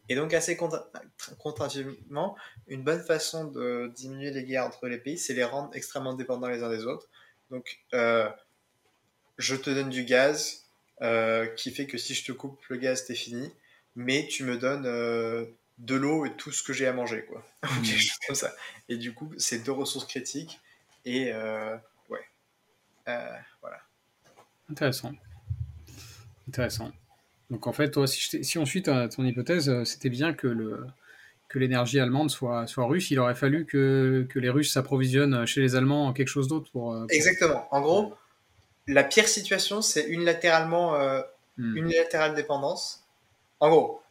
Et donc assez contra- contre-intuitivement, une bonne façon de diminuer les guerres entre les pays, c'est les rendre extrêmement dépendants les uns des autres. Donc euh, je te donne du gaz, euh, qui fait que si je te coupe le gaz, t'es fini, mais tu me donnes euh, de l'eau et tout ce que j'ai à manger, quoi. Hmm. Quelque chose comme ça. Et du coup, c'est deux ressources critiques, et euh, ouais. Euh, voilà. Intéressant. Intéressant. Donc en fait, toi, si, je t'ai- si on suit ta- ton hypothèse, euh, c'était bien que le que l'énergie allemande soit, soit russe. Il aurait fallu que, que les Russes s'approvisionnent chez les Allemands en quelque chose d'autre pour, euh, pour- Exactement. En gros, la pire situation, c'est unilatéralement euh, Hmm. unilatérale dépendance. En gros,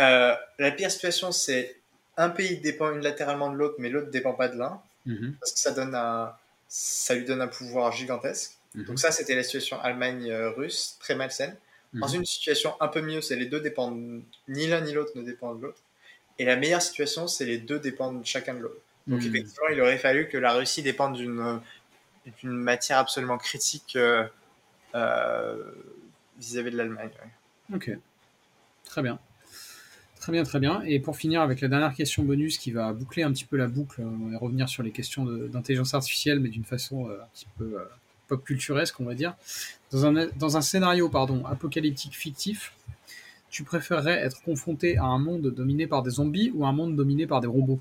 euh, la pire situation, c'est un pays dépend unilatéralement de l'autre, mais l'autre dépend pas de l'un, Mhm. parce que ça donne un, ça lui donne un pouvoir gigantesque. Mhm. Donc ça, c'était la situation Allemagne-Russe, très malsaine. Dans Mhm. une situation un peu mieux, c'est les deux dépendent, ni l'un ni l'autre ne dépendent de l'autre. Et la meilleure situation, c'est les deux dépendent chacun de l'autre. Donc Mhm. effectivement, il aurait fallu que la Russie dépende d'une matière absolument critique euh, euh, vis-à-vis de l'Allemagne. ouais. Ok. Très bien. Très bien, très bien. Et pour finir avec la dernière question bonus qui va boucler un petit peu la boucle euh, et revenir sur les questions d'intelligence artificielle, mais d'une façon euh, un petit peu pop culturesque, on va dire. Dans un, dans un scénario pardon, apocalyptique fictif, tu préférerais être confronté à un monde dominé par des zombies ou un monde dominé par des robots?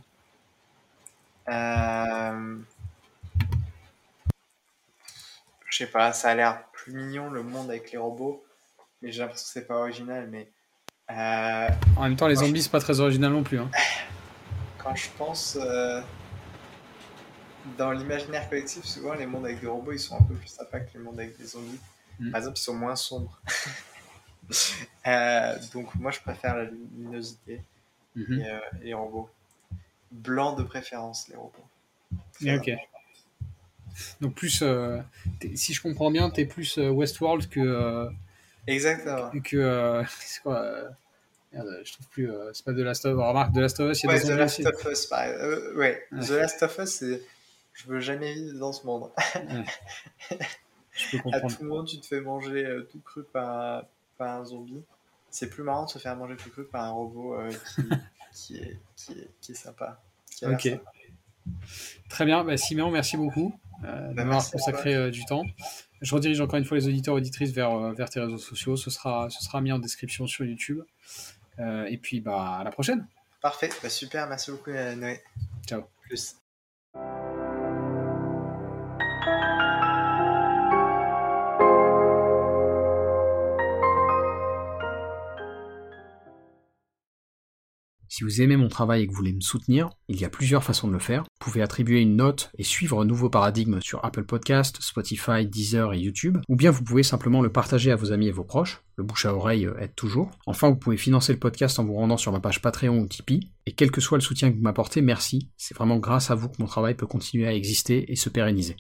Euh, Je sais pas, ça a l'air plus mignon le monde avec les robots, mais j'ai l'impression que c'est pas original. Mais euh, En même temps, les zombies, c'est pas très original non plus. hein. quand je pense euh, dans l'imaginaire collectif, souvent les mondes avec des robots ils sont un peu plus sympas que les mondes avec des zombies. Mm. Par exemple, ils sont moins sombres. Euh, donc moi je préfère la luminosité Mhm. et, euh, et les robots. Blanc de préférence, les robots. Ok. Donc plus, euh, si je comprends bien, t'es plus euh, Westworld que euh, Exactement. que euh, c'est quoi euh, merde, je trouve plus euh, c'est pas de Last of Us remarque de Last of Us il y a Ouais, des The Last aussi of Us. Euh, Ouais. The Last of Us, c'est. Je veux jamais vivre dans ce monde. je peux À tout moment, tu te fais manger euh, tout cru par, par un zombie. C'est plus marrant de se faire manger tout cru par un robot euh, qui, qui, est, qui, est, qui est sympa. Qui Ok. sympa. très bien bah, Siméon merci beaucoup euh, merci à consacré du temps je redirige encore une fois les auditeurs et auditrices vers, vers tes réseaux sociaux ce sera, ce sera mis en description sur YouTube et puis bah à la prochaine Parfait, bah, super, merci beaucoup Noé. Ciao. Plus. Si vous aimez mon travail et que vous voulez me soutenir, il y a plusieurs façons de le faire. Vous pouvez attribuer une note et suivre un nouveau paradigme sur Apple Podcast, Spotify, Deezer et YouTube, ou bien vous pouvez simplement le partager à vos amis et vos proches. Le bouche à oreille euh, aide toujours. Enfin, vous pouvez financer le podcast en vous rendant sur ma page Patreon ou Tipeee. Et quel que soit le soutien que vous m'apportez, merci. C'est vraiment grâce à vous que mon travail peut continuer à exister et se pérenniser.